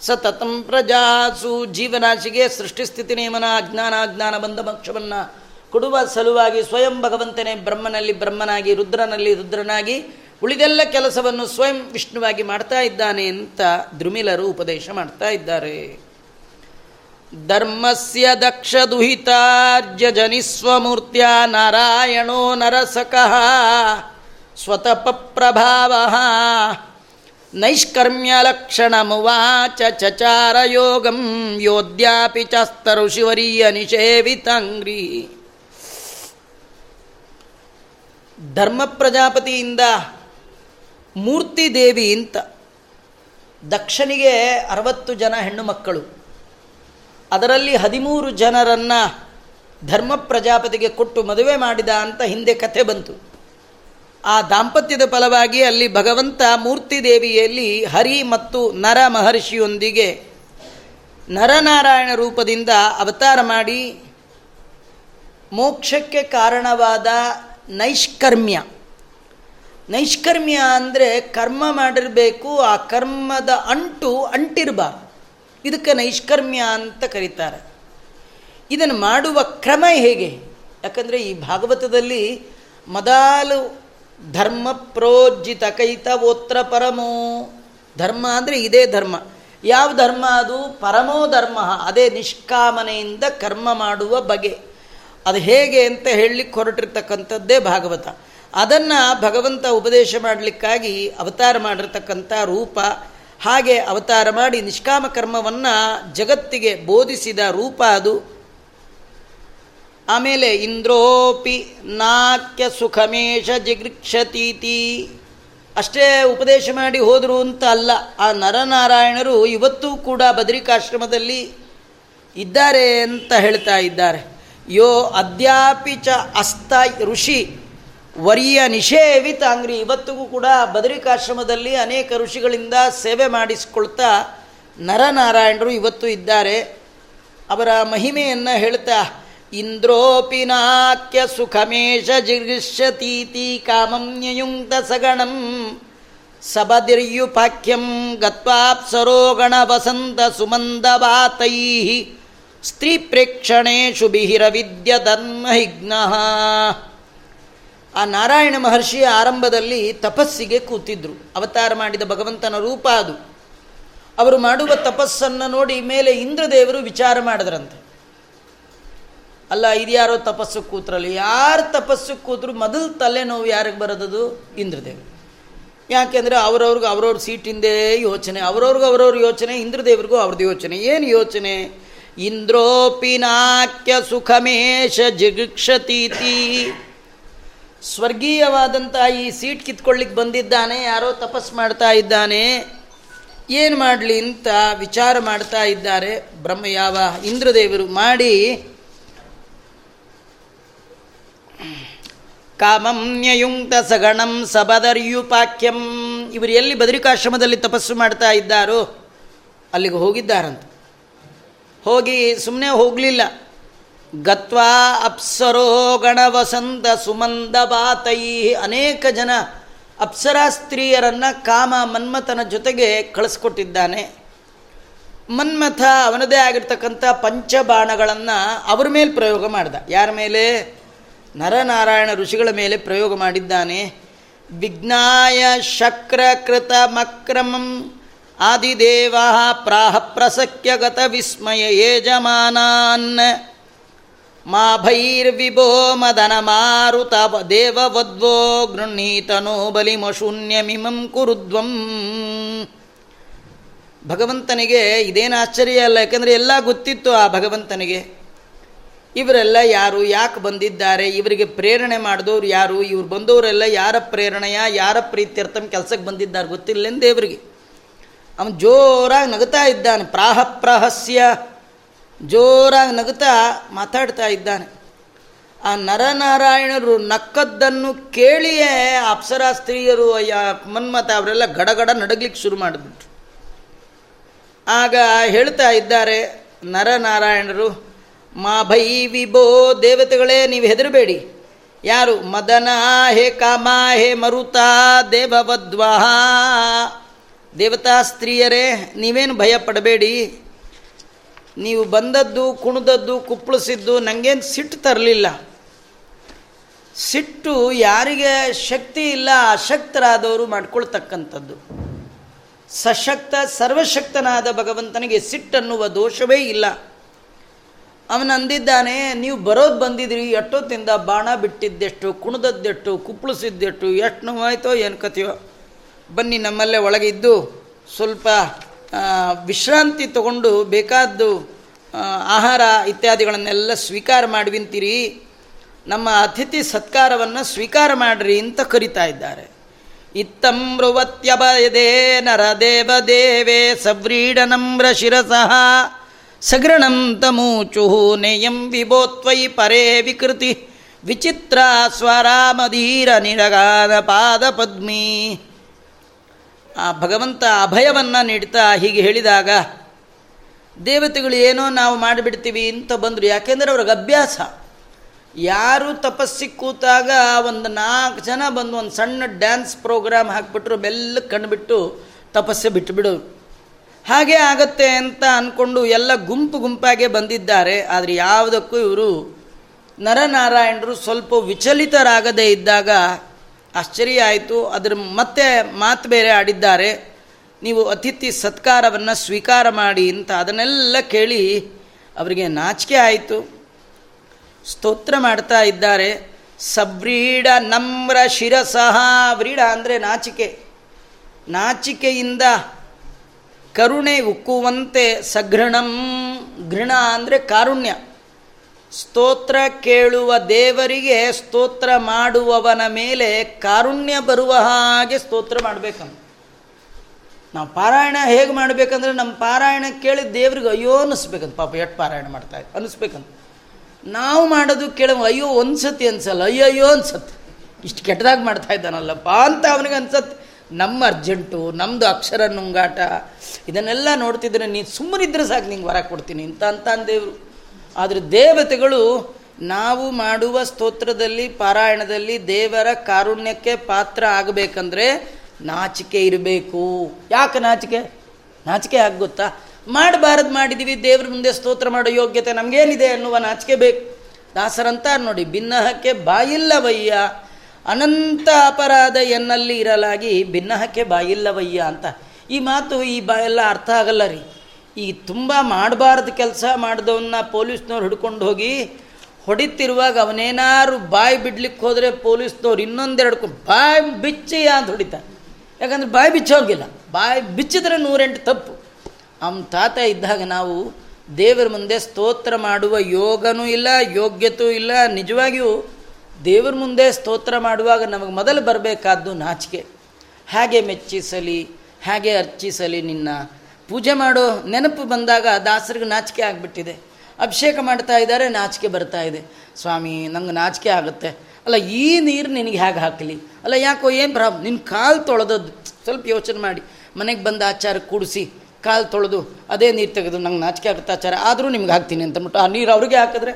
ಸತತ ಪ್ರಜಾಸು ಜೀವನಾಶಿಗೆ ಸೃಷ್ಟಿಸ್ಥಿತಿ ನೇಮನ ಅಜ್ಞಾನ ಅಜ್ಞಾನ ಬಂಧ ಮೋಕ್ಷವನ್ನು ಕೊಡುವ ಸಲುವಾಗಿ ಸ್ವಯಂ ಭಗವಂತನೇ ಬ್ರಹ್ಮನಲ್ಲಿ ಬ್ರಹ್ಮನಾಗಿ, ರುದ್ರನಲ್ಲಿ ರುದ್ರನಾಗಿ ಉಳಿದೆಲ್ಲ ಕೆಲಸವನ್ನು ಸ್ವಯಂ ವಿಷ್ಣುವಾಗಿ ಮಾಡ್ತಾ ಇದ್ದಾನೆ ಅಂತ ದ್ರುಮಿಲರು ಉಪದೇಶ ಮಾಡ್ತಾ ಇದ್ದಾರೆ. ಧರ್ಮಸ್ಯ ದಕ್ಷ ದುಹಿತಾರ್ಜನಿಸ್ವಮೂರ್ತ್ಯ ನಾರಾಯಣೋ ನರಸಕಃ ಸ್ವತಪ ಪ್ರಭಾವ ನೈಷ್ಕರ್ಮ್ಯಲಕ್ಷಣಮುವಾಚ ಚಚಾರ ಯೋಗಂ ಯೋದ್ಯಾಪಿ ಚಸ್ತರು ಶಿವರಿಯ ನಿಷೇವಿತಾಂಗ್ರಿ. ಧರ್ಮ ಪ್ರಜಾಪತಿಯಿಂದ ಮೂರ್ತಿ ದೇವಿ ಅಂತ ದಕ್ಷನಿಗೆ ಅರವತ್ತು ಜನ ಹೆಣ್ಣು ಮಕ್ಕಳು ಅದರಲ್ಲಿ ಹದಿಮೂರು ಜನರನ್ನು ಧರ್ಮ ಪ್ರಜಾಪತಿಗೆ ಕೊಟ್ಟು ಮದುವೆ ಮಾಡಿದ ಅಂತ ಹಿಂದೆ ಕಥೆ ಬಂತು. ಆ ದಾಂಪತ್ಯದ ಫಲವಾಗಿ ಅಲ್ಲಿ ಭಗವಂತ ಮೂರ್ತಿ ದೇವಿಯಲ್ಲಿ ಹರಿ ಮತ್ತು ನರ ಮಹರ್ಷಿಯೊಂದಿಗೆ ನರನಾರಾಯಣ ರೂಪದಿಂದ ಅವತಾರ ಮಾಡಿ ಮೋಕ್ಷಕ್ಕೆ ಕಾರಣವಾದ ನೈಷ್ಕರ್ಮ್ಯ. ನೈಷ್ಕರ್ಮ್ಯ ಅಂದರೆ ಕರ್ಮ ಮಾಡಿರಬೇಕು, ಆ ಕರ್ಮದ ಅಂಟು ಅಂಟಿರಬಾರ್ದು. ಇದಕ್ಕೆ ನೈಷ್ಕರ್ಮ್ಯ ಅಂತ ಕರೀತಾರೆ. ಇದನ್ನು ಮಾಡುವ ಕ್ರಮ ಹೇಗೆ? ಯಾಕಂದರೆ ಈ ಭಾಗವತದಲ್ಲಿ ಮೊದಲು ಧರ್ಮ ಪ್ರೋಜ್ಜಿತ ಕೈತವೋತ್ರ ಪರಮೋ. ಧರ್ಮ ಅಂದರೆ ಇದೇ ಧರ್ಮ. ಯಾವ ಧರ್ಮ ಅದು? ಪರಮೋ ಧರ್ಮ, ಅದೇ ನಿಷ್ಕಾಮನೆಯಿಂದ ಕರ್ಮ ಮಾಡುವ ಬಗೆ. ಅದು ಹೇಗೆ ಅಂತ ಹೇಳಲಿಕ್ಕೆ ಹೊರಟಿರ್ತಕ್ಕಂಥದ್ದೇ ಭಾಗವತ. ಅದನ್ನು ಭಗವಂತ ಉಪದೇಶ ಮಾಡಲಿಕ್ಕಾಗಿ ಅವತಾರ ಮಾಡಿರ್ತಕ್ಕಂಥ ರೂಪ ಹಾಗೆ ಅವತಾರ ಮಾಡಿ ನಿಷ್ಕಾಮ ಕರ್ಮವನ್ನು ಜಗತ್ತಿಗೆ ಬೋಧಿಸಿದ ರೂಪ ಅದು. ಆಮೇಲೆ ಇಂದ್ರೋಪಿ ನಾಕ್ಯ ಸುಖಮೇಶ ಜಿಗೃಕ್ಷತೀತಿ. ಅಷ್ಟೇ ಉಪದೇಶ ಮಾಡಿ ಹೋದರು ಅಂತ ಅಲ್ಲ, ಆ ನರನಾರಾಯಣರು ಇವತ್ತೂ ಕೂಡ ಬದರಿಕಾಶ್ರಮದಲ್ಲಿ ಇದ್ದಾರೆ ಅಂತ ಹೇಳ್ತಾ ಇದ್ದಾರೆ. ಯೋ ಅದ್ಯಾಪಿ ಚ ಅಸ್ತ ಋಷಿ. ವರಿಯ ನಿಷೇವಿತ ಅಂಗ್ರಿ. ಇವತ್ತಿಗೂ ಕೂಡ ಬದರಿಕಾಶ್ರಮದಲ್ಲಿ ಅನೇಕ ಋಷಿಗಳಿಂದ ಸೇವೆ ಮಾಡಿಸಿಕೊಳ್ತಾ ನರನಾರಾಯಣರು ಇವತ್ತು ಇದ್ದಾರೆ. ಅವರ ಮಹಿಮೆಯನ್ನು ಹೇಳ್ತಾ ಇಂದ್ರೋಪಿನಾಕ್ಯ ಸುಖಮೇಶ ಜಿಗೃಷ್ಯತೀತಿ ಕಾಮಂಯಯುಂಕ್ತ ಸಗಣಂ ಸಬದಿರ್ಯುಪಾಖ್ಯಂ ಗತ್ವಾಪ್ಸರೋಗಣ ವಸಂತ ಸುಮಂದವಾತೈ ಸ್ತ್ರೀ ಪ್ರೇಕ್ಷಣೇಶು ಬಿಹಿರವಿದ್ಯ ಧರ್ಮಹಿಗ್ನ. ಆ ನಾರಾಯಣ ಮಹರ್ಷಿಯ ಆರಂಭದಲ್ಲಿ ತಪಸ್ಸಿಗೆ ಕೂತಿದ್ರು. ಅವತಾರ ಮಾಡಿದ ಭಗವಂತನ ರೂಪ ಅದು. ಅವರು ಮಾಡುವ ತಪಸ್ಸನ್ನು ನೋಡಿ ಮೇಲೆ ಇಂದ್ರದೇವರು ವಿಚಾರ ಮಾಡಿದ್ರಂತೆ. ಅಲ್ಲ ಇದ್ಯಾರೋ ತಪಸ್ಸು ಕೂತ್ರಲ್ಲ. ಯಾರು ತಪಸ್ಸು ಕೂತರು ಮೊದಲು ತಲೆನೋವು ಯಾರಿಗೆ ಬರೋದದು? ಇಂದ್ರದೇವರು. ಯಾಕೆಂದರೆ ಅವ್ರವ್ರಿಗೆ ಅವ್ರವ್ರ ಸೀಟಿಂದೇ ಯೋಚನೆ, ಅವರವ್ರಿಗೂ ಅವ್ರವ್ರ ಯೋಚನೆ, ಇಂದ್ರದೇವ್ರಿಗೂ ಅವ್ರದ್ದು ಯೋಚನೆ. ಏನು ಯೋಚನೆ? ಇಂದ್ರೋಪಿನಾಕ್ಯ ಸುಖಮೇಶ ಜಿಗುಕ್ಷತೀತಿ. ಸ್ವರ್ಗೀಯವಾದಂಥ ಈ ಸೀಟ್ ಕಿತ್ಕೊಳ್ಳಿಕ್ಕೆ ಬಂದಿದ್ದಾನೆ, ಯಾರೋ ತಪಸ್ ಮಾಡ್ತಾ ಇದ್ದಾನೆ. ಏನು ಮಾಡಲಿ ಅಂತ ವಿಚಾರ ಮಾಡ್ತಾ ಇದ್ದಾರೆ. ಬ್ರಹ್ಮ ಯಾವ ಇಂದ್ರದೇವರು ಮಾಡಿ, ಕಾಮಂ ನ್ಯಯುಂಕ್ತ ಸಗಣಂ ಸಬದರ್ಯುಪಾಕ್ಯಂ ಇವರು ಎಲ್ಲಿ ಬದರಿಕಾಶ್ರಮದಲ್ಲಿ ತಪಸ್ಸು ಮಾಡ್ತಾ ಇದ್ದಾರೋ, ಅಲ್ಲಿಗೆ ಹೋಗಿದ್ದಾರಂತ. ಹೋಗಿ ಸುಮ್ಮನೆ ಹೋಗಲಿಲ್ಲ. ಗತ್ವಾ ಅಪ್ಸರೋ ಗಣವಸಂತ ಸುಮಂದ ಬಾತೈ ಅನೇಕ ಜನ ಅಪ್ಸರಾ ಸ್ತ್ರೀಯರನ್ನು ಕಾಮ ಮನ್ಮಥನ ಜೊತೆಗೆ ಕಳಿಸ್ಕೊಟ್ಟಿದ್ದಾನೆ. ಮನ್ಮಥ ಅವನದೇ ಆಗಿರ್ತಕ್ಕಂಥ ಪಂಚಬಾಣಗಳನ್ನು ಅವ್ರ ಮೇಲೆ ಪ್ರಯೋಗ ಮಾಡಿದ. ಯಾರ ಮೇಲೆ? ನರನಾರಾಯಣ ಋಷಿಗಳ ಮೇಲೆ ಪ್ರಯೋಗ ಮಾಡಿದ್ದಾನೆ. ವಿಜ್ಞಾಯ ಶಕ್ರಕೃತ ಮಕ್ರಮಂ ಆದಿದೇವ ಪ್ರಾಹ ಪ್ರಸಕ್ಯಗತ ವಿಸ್ಮಯ ಯಜಮಾನಾನ್. ಮಾ ಭೈರ್ವಿಭೋ ಮದನ ಮಾರುತ ದೇವವದ್ವೋ ಗೃಹೀತನೋ ಬಲಿಮಶೂನ್ಯಮಿಮಂ ಕುರುದ್ವಂ. ಭಗವಂತನಿಗೆ ಇದೇನು ಆಶ್ಚರ್ಯ ಅಲ್ಲ, ಯಾಕಂದರೆ ಎಲ್ಲ ಗೊತ್ತಿತ್ತು ಆ ಭಗವಂತನಿಗೆ. ಇವರೆಲ್ಲ ಯಾರು, ಯಾಕೆ ಬಂದಿದ್ದಾರೆ, ಇವರಿಗೆ ಪ್ರೇರಣೆ ಮಾಡಿದವ್ರು ಯಾರು, ಇವ್ರು ಬಂದವರೆಲ್ಲ ಯಾರ ಪ್ರೇರಣೆಯ, ಯಾರ ಪ್ರೀತ್ಯರ್ಥಂ ಕೆಲಸಕ್ಕೆ ಬಂದಿದ್ದಾರೆ ಗೊತ್ತಿಲ್ಲೇನು ದೇವರಿಗೆ. ಅವನು ಜೋರಾಗಿ ನಗುತ್ತಾ ಇದ್ದಾನೆ ಪ್ರಾಹ ಪ್ರಹಸ್ಯ ಜೋರಾಗಿ ನಗುತ್ತಾ ಮಾತಾಡ್ತಾ ಇದ್ದಾನೆ. ಆ ನರನಾರಾಯಣರು ನಕ್ಕದ್ದನ್ನು ಕೇಳಿಯೇ ಅಪ್ಸರಾ ಸ್ತ್ರೀಯರು, ಅಯ್ಯ ಮನ್ಮತ ಅವರೆಲ್ಲ ಗಡಗಡ ನಡಗ್ಲಿಕ್ಕೆ ಶುರು ಮಾಡಿಬಿಟ್ರು. ಆಗ ಹೇಳ್ತಾ ಇದ್ದಾರೆ ನರನಾರಾಯಣರು, ಮಾ ಭೈ ವಿಭೋ ದೇವತೆಗಳೇ, ನೀವು ಹೆದರಬೇಡಿ. ಯಾರು? ಮದನ ಹೇ ಕಾಮ ಹೇ ಮರುತ ದೇವವದ್ವಾಹ. ದೇವತಾ ಸ್ತ್ರೀಯರೇ, ನೀವೇನು ಭಯ ಪಡಬೇಡಿ ನೀವು ಬಂದದ್ದು, ಕುಣಿದದ್ದು, ಕುಪ್ಪಳಿಸಿದ್ದು ನನಗೇನು ಸಿಟ್ಟು ತರಲಿಲ್ಲ. ಸಿಟ್ಟು ಯಾರಿಗೆ ಶಕ್ತಿ ಇಲ್ಲ, ಅಶಕ್ತರಾದವರು ಮಾಡ್ಕೊಳ್ತಕ್ಕಂಥದ್ದು. ಸಶಕ್ತ, ಸರ್ವಶಕ್ತನಾದ ಭಗವಂತನಿಗೆ ಸಿಟ್ಟನ್ನುವ ದೋಷವೇ ಇಲ್ಲ. ಅವನು ಅಂದಿದ್ದಾನೆ, ನೀವು ಬರೋದು ಬಂದಿದ್ರಿ, ಎಷ್ಟೊತ್ತಿಂದ ಬಾಣ ಬಿಟ್ಟಿದ್ದೆಷ್ಟು, ಕುಣಿದದ್ದೆಷ್ಟು, ಕುಪ್ಪಳಿಸಿದ್ದೆಷ್ಟು, ಎಷ್ಟು ನೋವಾಯ್ತೋ ಏನು ಕಥೆಯೋ. ಬನ್ನಿ ನಮ್ಮಲ್ಲೇ ಒಳಗಿದ್ದು, ಸ್ವಲ್ಪ ವಿಶ್ರಾಂತಿ ತಗೊಂಡು ಬೇಕಾದ್ದು ಆಹಾರ ಇತ್ಯಾದಿಗಳನ್ನೆಲ್ಲ ಸ್ವೀಕಾರ ಮಾಡುವಿಂತೀರಿ. ನಮ್ಮ ಅತಿಥಿ ಸತ್ಕಾರವನ್ನು ಸ್ವೀಕಾರ ಮಾಡ್ರಿ ಅಂತ ಕರಿತಾ ಇದ್ದಾರೆ. ಇತ್ತಮೃವತ್ಯಭಯದೇ ನರ ದೇವ ದೇವೇ ಸವ್ರೀಡನಮ್ರ ಶಿರಸಃ ತಮೂಚು ನೇಯಂ ವಿಭೋತ್ವಯಿ ಪರೇ ವಿಕೃತಿ ವಿಚಿತ್ರ ಸ್ವರಾಮಧೀರ ನಿರಗಾನ ಪಾದ ಪದ್ಮೀ ಆ ಭಗವಂತ ಅಭಯವನ್ನು ನೀಡ್ತಾ ಹೀಗೆ ಹೇಳಿದಾಗ, ದೇವತೆಗಳು ಏನೋ ನಾವು ಮಾಡಿಬಿಡ್ತೀವಿ ಅಂತ ಬಂದರು. ಯಾಕೆಂದರೆ ಅವ್ರಿಗೆ ಅಭ್ಯಾಸ. ಯಾರು ತಪಸ್ಸಿ ಕೂತಾಗ ಒಂದು ನಾಲ್ಕು ಜನ ಬಂದು ಒಂದು ಸಣ್ಣ ಡ್ಯಾನ್ಸ್ ಪ್ರೋಗ್ರಾಮ್ ಹಾಕ್ಬಿಟ್ರು, ಬೆಲ್ಲ ಕಂಡುಬಿಟ್ಟು ತಪಸ್ಸೆ ಬಿಟ್ಟುಬಿಡೋರು ಹಾಗೆ ಆಗತ್ತೆ ಅಂತ ಅಂದ್ಕೊಂಡು ಎಲ್ಲ ಗುಂಪು ಗುಂಪಾಗೆ ಬಂದಿದ್ದಾರೆ. ಆದರೆ ಯಾವುದಕ್ಕೂ ಇವರು ನರನಾರಾಯಣರು ಸ್ವಲ್ಪ ವಿಚಲಿತರಾಗದೇ ಇದ್ದಾಗ ಆಶ್ಚರ್ಯ ಆಯಿತು. ಅದರ ಮತ್ತೆ ಮಾತು ಬೇರೆ ಆಡಿದ್ದಾರೆ. ನೀವು ಅತಿಥಿ ಸತ್ಕಾರವನ್ನು ಸ್ವೀಕಾರ ಮಾಡಿ ಅಂತ ಅದನ್ನೆಲ್ಲ ಕೇಳಿ ಅವರಿಗೆ ನಾಚಿಕೆ ಆಯಿತು. ಸ್ತೋತ್ರ ಮಾಡ್ತಾ ಇದ್ದಾರೆ. ಸಬ್ರೀಡ ನಮ್ರ ಶಿರಸಹ. ವ್ರೀಡ ಅಂದರೆ ನಾಚಿಕೆ. ನಾಚಿಕೆಯಿಂದ ಕರುಣೆ ಉಕ್ಕುವಂತೆ ಸಘೃಣಂ. ಘೃಣ ಅಂದರೆ ಕಾರುಣ್ಯ. ಸ್ತೋತ್ರ ಕೇಳುವ ದೇವರಿಗೆ ಸ್ತೋತ್ರ ಮಾಡುವವನ ಮೇಲೆ ಕಾರುಣ್ಯ ಬರುವ ಹಾಗೆ ಸ್ತೋತ್ರ ಮಾಡಬೇಕಂತ. ನಾವು ಪಾರಾಯಣ ಹೇಗೆ ಮಾಡಬೇಕಂದ್ರೆ ನಮ್ಮ ಪಾರಾಯಣ ಕೇಳಿ ದೇವ್ರಿಗೆ ಅಯ್ಯೋ ಅನ್ನಿಸ್ಬೇಕಂತ. ಪಾಪ ಎಷ್ಟು ಪಾರಾಯಣ ಮಾಡ್ತಾ ಇತ್ತು ಅನ್ನಿಸ್ಬೇಕಂತ. ನಾವು ಮಾಡೋದು ಕೇಳ ಅಯ್ಯೋ ಒಂದು ಸತಿ ಅನ್ಸಲ್ಲ. ಅಯ್ಯಯ್ಯೋ ಅನ್ಸತ್ತೆ. ಇಷ್ಟು ಕೆಟ್ಟದಾಗಿ ಮಾಡ್ತಾ ಇದ್ದಾನಲ್ಲಪ್ಪ ಅಂತ ಅವನಿಗೆ ಅನ್ಸತ್ತೆ. ನಮ್ಮ ಅರ್ಜೆಂಟು ನಮ್ಮದು ಅಕ್ಷರ ನುಂಗಾಟ, ಇದನ್ನೆಲ್ಲ ನೋಡ್ತಿದ್ರೆ ನೀನು ಸುಮ್ಮನಿದ್ರೆ ಸಾಕು, ನಿಂಗೆ ವರ ಕೊಡ್ತೀನಿ ಇಂಥ ಅಂತ ದೇವರು. ಆದರೆ ದೇವತೆಗಳು ನಾವು ಮಾಡುವ ಸ್ತೋತ್ರದಲ್ಲಿ, ಪಾರಾಯಣದಲ್ಲಿ ದೇವರ ಕಾರುಣ್ಯಕ್ಕೆ ಪಾತ್ರ ಆಗಬೇಕಂದ್ರೆ ನಾಚಿಕೆ ಇರಬೇಕು. ಯಾಕೆ ನಾಚಿಕೆ? ನಾಚಿಕೆ ಆಗ ಗೊತ್ತಾ? ಮಾಡಬಾರದು ಮಾಡಿದ್ದೀವಿ ದೇವ್ರ ಮುಂದೆ ಸ್ತೋತ್ರ ಮಾಡೋ ಯೋಗ್ಯತೆ ನಮಗೇನಿದೆ ಅನ್ನುವ ನಾಚಿಕೆ ಬೇಕು. ದಾಸರಂತ ನೋಡಿ ಭಿನ್ನಹಕ್ಕೆ ಬಾಯಿಲ್ಲವಯ್ಯ, ಅನಂತ ಅಪರಾಧ ಎನ್ನಲ್ಲಿ ಇರಲಾಗಿ ಭಿನ್ನಹಕ್ಕೆ ಬಾಯಿಲ್ಲವಯ್ಯ ಅಂತ. ಈ ಮಾತು ಈ ಬಾಯೆಲ್ಲ ಅರ್ಥ ಆಗಲ್ಲ ರೀ. ಈ ತುಂಬ ಮಾಡಬಾರ್ದು ಕೆಲಸ ಮಾಡಿದವನ್ನ ಪೊಲೀಸ್ನವ್ರು ಹಿಡ್ಕೊಂಡು ಹೋಗಿ ಹೊಡಿತಿರುವಾಗ ಅವನೇನಾರು ಬಾಯಿ ಬಿಡ್ಲಿಕ್ಕೆ ಹೋದರೆ ಪೊಲೀಸ್ನವ್ರು ಇನ್ನೊಂದೆರಡು ಬಾಯಿ ಬಿಚ್ಚಿ ಅಂತ ಹೊಡಿತಾ ಯಾಕಂದ್ರೆ ಬಾಯಿ ಬಿಚ್ಚೋಗಿಲ್ಲ ಬಾಯಿ ಬಿಚ್ಚಿದ್ರೆ ನೂರೆಂಟು ತಪ್ಪು. ಅವನ ತಾತ ಇದ್ದಾಗ ನಾವು ದೇವರ ಮುಂದೆ ಸ್ತೋತ್ರ ಮಾಡುವ ಯೋಗನೂ ಇಲ್ಲ ಯೋಗ್ಯತೆಯೂ ಇಲ್ಲ. ನಿಜವಾಗಿಯೂ ದೇವರ ಮುಂದೆ ಸ್ತೋತ್ರ ಮಾಡುವಾಗ ನಮಗೆ ಮೊದಲು ಬರಬೇಕಾದ್ದು ನಾಚಿಕೆ. ಹಾಗೆ ಮೆಚ್ಚಿಸಲಿ, ಹಾಗೆ ಅರ್ಚಿಸಲಿ ನಿನ್ನ ಪೂಜೆ ಮಾಡೋ ನೆನಪು ಬಂದಾಗ ದಾಸರಿಗೆ ನಾಚಿಕೆ ಆಗಿಬಿಟ್ಟಿದೆ. ಅಭಿಷೇಕ ಮಾಡ್ತಾ ಇದ್ದಾರೆ, ನಾಚಿಕೆ ಬರ್ತಾ ಇದೆ. ಸ್ವಾಮಿ, ನಂಗೆ ನಾಚಿಕೆ ಆಗುತ್ತೆ. ಅಲ್ಲ, ಈ ನೀರು ನಿನಗೆ ಹೇಗೆ ಹಾಕಲಿ? ಅಲ್ಲ, ಯಾಕೋ ಏನು ಪ್ರಾಬ್ಲಮ್ ನಿನ್ನ ಕಾಲು ತೊಳೆದದ್ದು ಸ್ವಲ್ಪ ಯೋಚನೆ ಮಾಡಿ. ಮನೆಗೆ ಬಂದ ಆಚಾರ ಕೂಡಿಸಿ, ಕಾಲು ತೊಳೆದು ಅದೇ ನೀರು ತೆಗೆದು ನಂಗೆ ನಾಚಿಕೆ ಆಗುತ್ತೆ ಆಚಾರ, ಆದರೂ ನಿಮ್ಗೆ ಹಾಕ್ತೀನಿ ಅಂತಂದ್ಬಿಟ್ಟು ಆ ನೀರು ಅವ್ರಿಗೆ ಹಾಕಿದ್ರೆ?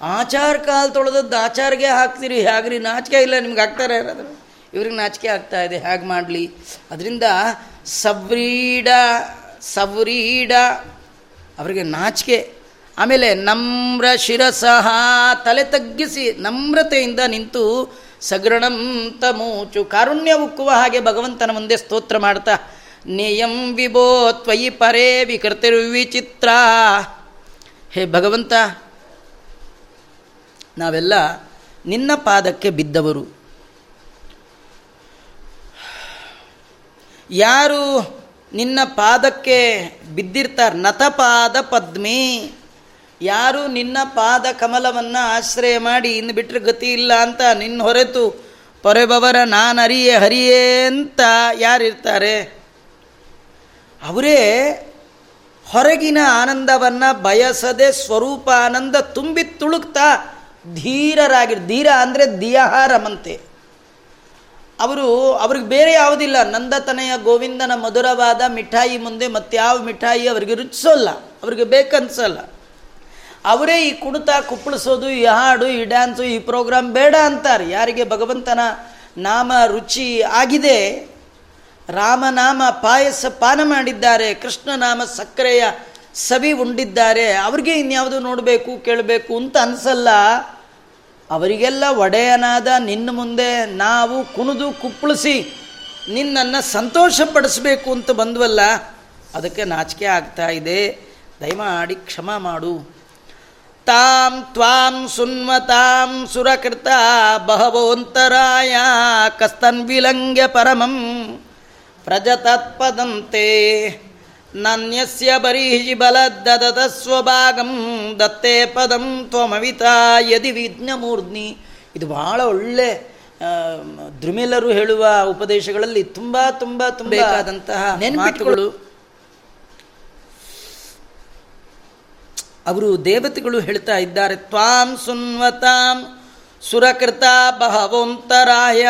ಆಚಾರ ಕಾಲು ತೊಳೆದದ್ದು ಆಚಾರಿಗೆ ಹಾಕ್ತೀರಿ ಹೇಗ್ರಿ ನಾಚಿಕೆ ಇಲ್ಲ, ನಿಮ್ಗೆ ಹಾಕ್ತಾರೆ ಯಾರಾದರೂ? ಇವ್ರಿಗೆ ನಾಚಿಕೆ ಆಗ್ತಾ ಇದೆ ಹೇಗೆ ಮಾಡಲಿ? ಅದರಿಂದ ಸವ್ರೀಡ ಸವ್ರೀಡ. ಅವರಿಗೆ ನಾಚಿಕೆ. ಆಮೇಲೆ ನಮ್ರ ಶಿರಸಹ ತಲೆ ತಗ್ಗಿಸಿ ನಮ್ರತೆಯಿಂದ ನಿಂತು ಸಗ್ರಣಂತ ಮೂಚು ಕಾರುಣ್ಯ ಉಕ್ಕುವ ಹಾಗೆ ಭಗವಂತನ ಮುಂದೆ ಸ್ತೋತ್ರ ಮಾಡ್ತಾ, ನಿಯಂ ವಿಭೋ ತ್ವಯಿ ಪರೇ ವಿಕೃತಿರ್ವಿಚಿತ್ರ ಹೇ ಭಗವಂತ, ನಾವೆಲ್ಲ ನಿನ್ನ ಪಾದಕ್ಕೆ ಬಿದ್ದವರು. ಯಾರು ನಿನ್ನ ಪಾದಕ್ಕೆ ಬಿದ್ದಿರ್ತಾರೆ ನತಪಾದ ಪದ್ಮಿ. ಯಾರು ನಿನ್ನ ಪಾದ ಕಮಲವನ್ನು ಆಶ್ರಯ ಮಾಡಿ ಇನ್ನು ಬಿಟ್ಟರೆ ಗತಿ ಇಲ್ಲ ಅಂತ ನಿನ್ನ ಹೊರೆತು ಪೊರೆಬವರ ಅರಿಯೇ ಹರಿಯೇ ಅಂತ ಯಾರಿರ್ತಾರೆ? ಅವರೇ ಹೊರಗಿನ ಆನಂದವನ್ನು ಬಯಸದೆ ಸ್ವರೂಪಾನಂದ ತುಂಬಿ ತುಳುಕ್ತಾ ಧೀರರಾಗಿರ್ ಧೀರ ಅಂದರೆ ದಿಯಹಾರಮಂತೆ. ಅವರು ಅವ್ರಿಗೆ ಬೇರೆ ಯಾವುದಿಲ್ಲ. ನಂದತನೆಯ ಗೋವಿಂದನ ಮಧುರವಾದ ಮಿಠಾಯಿ ಮುಂದೆ ಮತ್ತಾವ ಮಿಠಾಯಿ ಅವರಿಗೆ ರುಚಿಸೋಲ್ಲ. ಅವ್ರಿಗೆ ಬೇಕನ್ಸಲ್ಲ. ಅವರೇ ಈ ಕುಣಿತ, ಕುಪ್ಪಳಿಸೋದು, ಈ ಹಾಡು, ಈ ಡ್ಯಾನ್ಸು, ಈ ಪ್ರೋಗ್ರಾಮ್ ಬೇಡ ಅಂತಾರೆ. ಯಾರಿಗೆ ಭಗವಂತನ ನಾಮ ರುಚಿ ಆಗಿದೆ, ರಾಮನಾಮ ಪಾಯಸ ಪಾನ ಮಾಡಿದ್ದಾರೆ ಕೃಷ್ಣನಾಮ ಸಕ್ಕರೆಯ ಸವಿ ಉಂಡಿದ್ದಾರೆ, ಅವ್ರಿಗೆ ಇನ್ಯಾವುದು ನೋಡಬೇಕು, ಕೇಳಬೇಕು ಅಂತ ಅನಿಸಲ್ಲ. ಅವರಿಗೆಲ್ಲ ಒಡೆಯನಾದ ನಿನ್ನ ಮುಂದೆ ನಾವು ಕುಣಿದು ಕುಪ್ಪಳಿಸಿ ನಿನ್ನನ್ನು ಸಂತೋಷಪಡಿಸಬೇಕು ಅಂತ ಬಂದ್ವಲ್ಲ, ಅದಕ್ಕೆ ನಾಚಿಕೆ ಆಗ್ತಾ ಇದೆ. ದಯಮಾಡಿ ಕ್ಷಮ ಮಾಡು. ತಾಂ ತ್ವಾಂ ಸುನ್ಮತಾಂ ಸುರಕೃತ ಬಹವೋಂತರಾಯ ಕಸ್ತನ್ ವಿಲಂಗ್ಯ ಪರಮಂ ಪ್ರಜತತ್ಪದಂತೆ. ನನ್ಯಸ್ಯ ಬರೀಹಿ ಬಲದ್ದದ ಸ್ವಭಾಗಂ ದತ್ತೇ ಪದಂ ತ್ವಮವಿತ ಯದಿ ವಿಜ್ಞಮೂರ್ಧ್ನಿ ಇದು ಬಹಳ ಒಳ್ಳೆ ದ್ರುಮಿಲರು ಹೇಳುವ ಉಪದೇಶಗಳಲ್ಲಿ ತುಂಬ ತುಂಬ ತುಂಬ ಬೇಕಾದಂತಹ ನೆನಪಿಟ್ಟುಗಳು ಅವರು ದೇವತೆಗಳು ಹೇಳ್ತಾ ಇದ್ದಾರೆ ತ್ವಾಂ ಸುನ್ವತಾಂ ಸುರಕೃತ ಬಹವಂತರಾಯ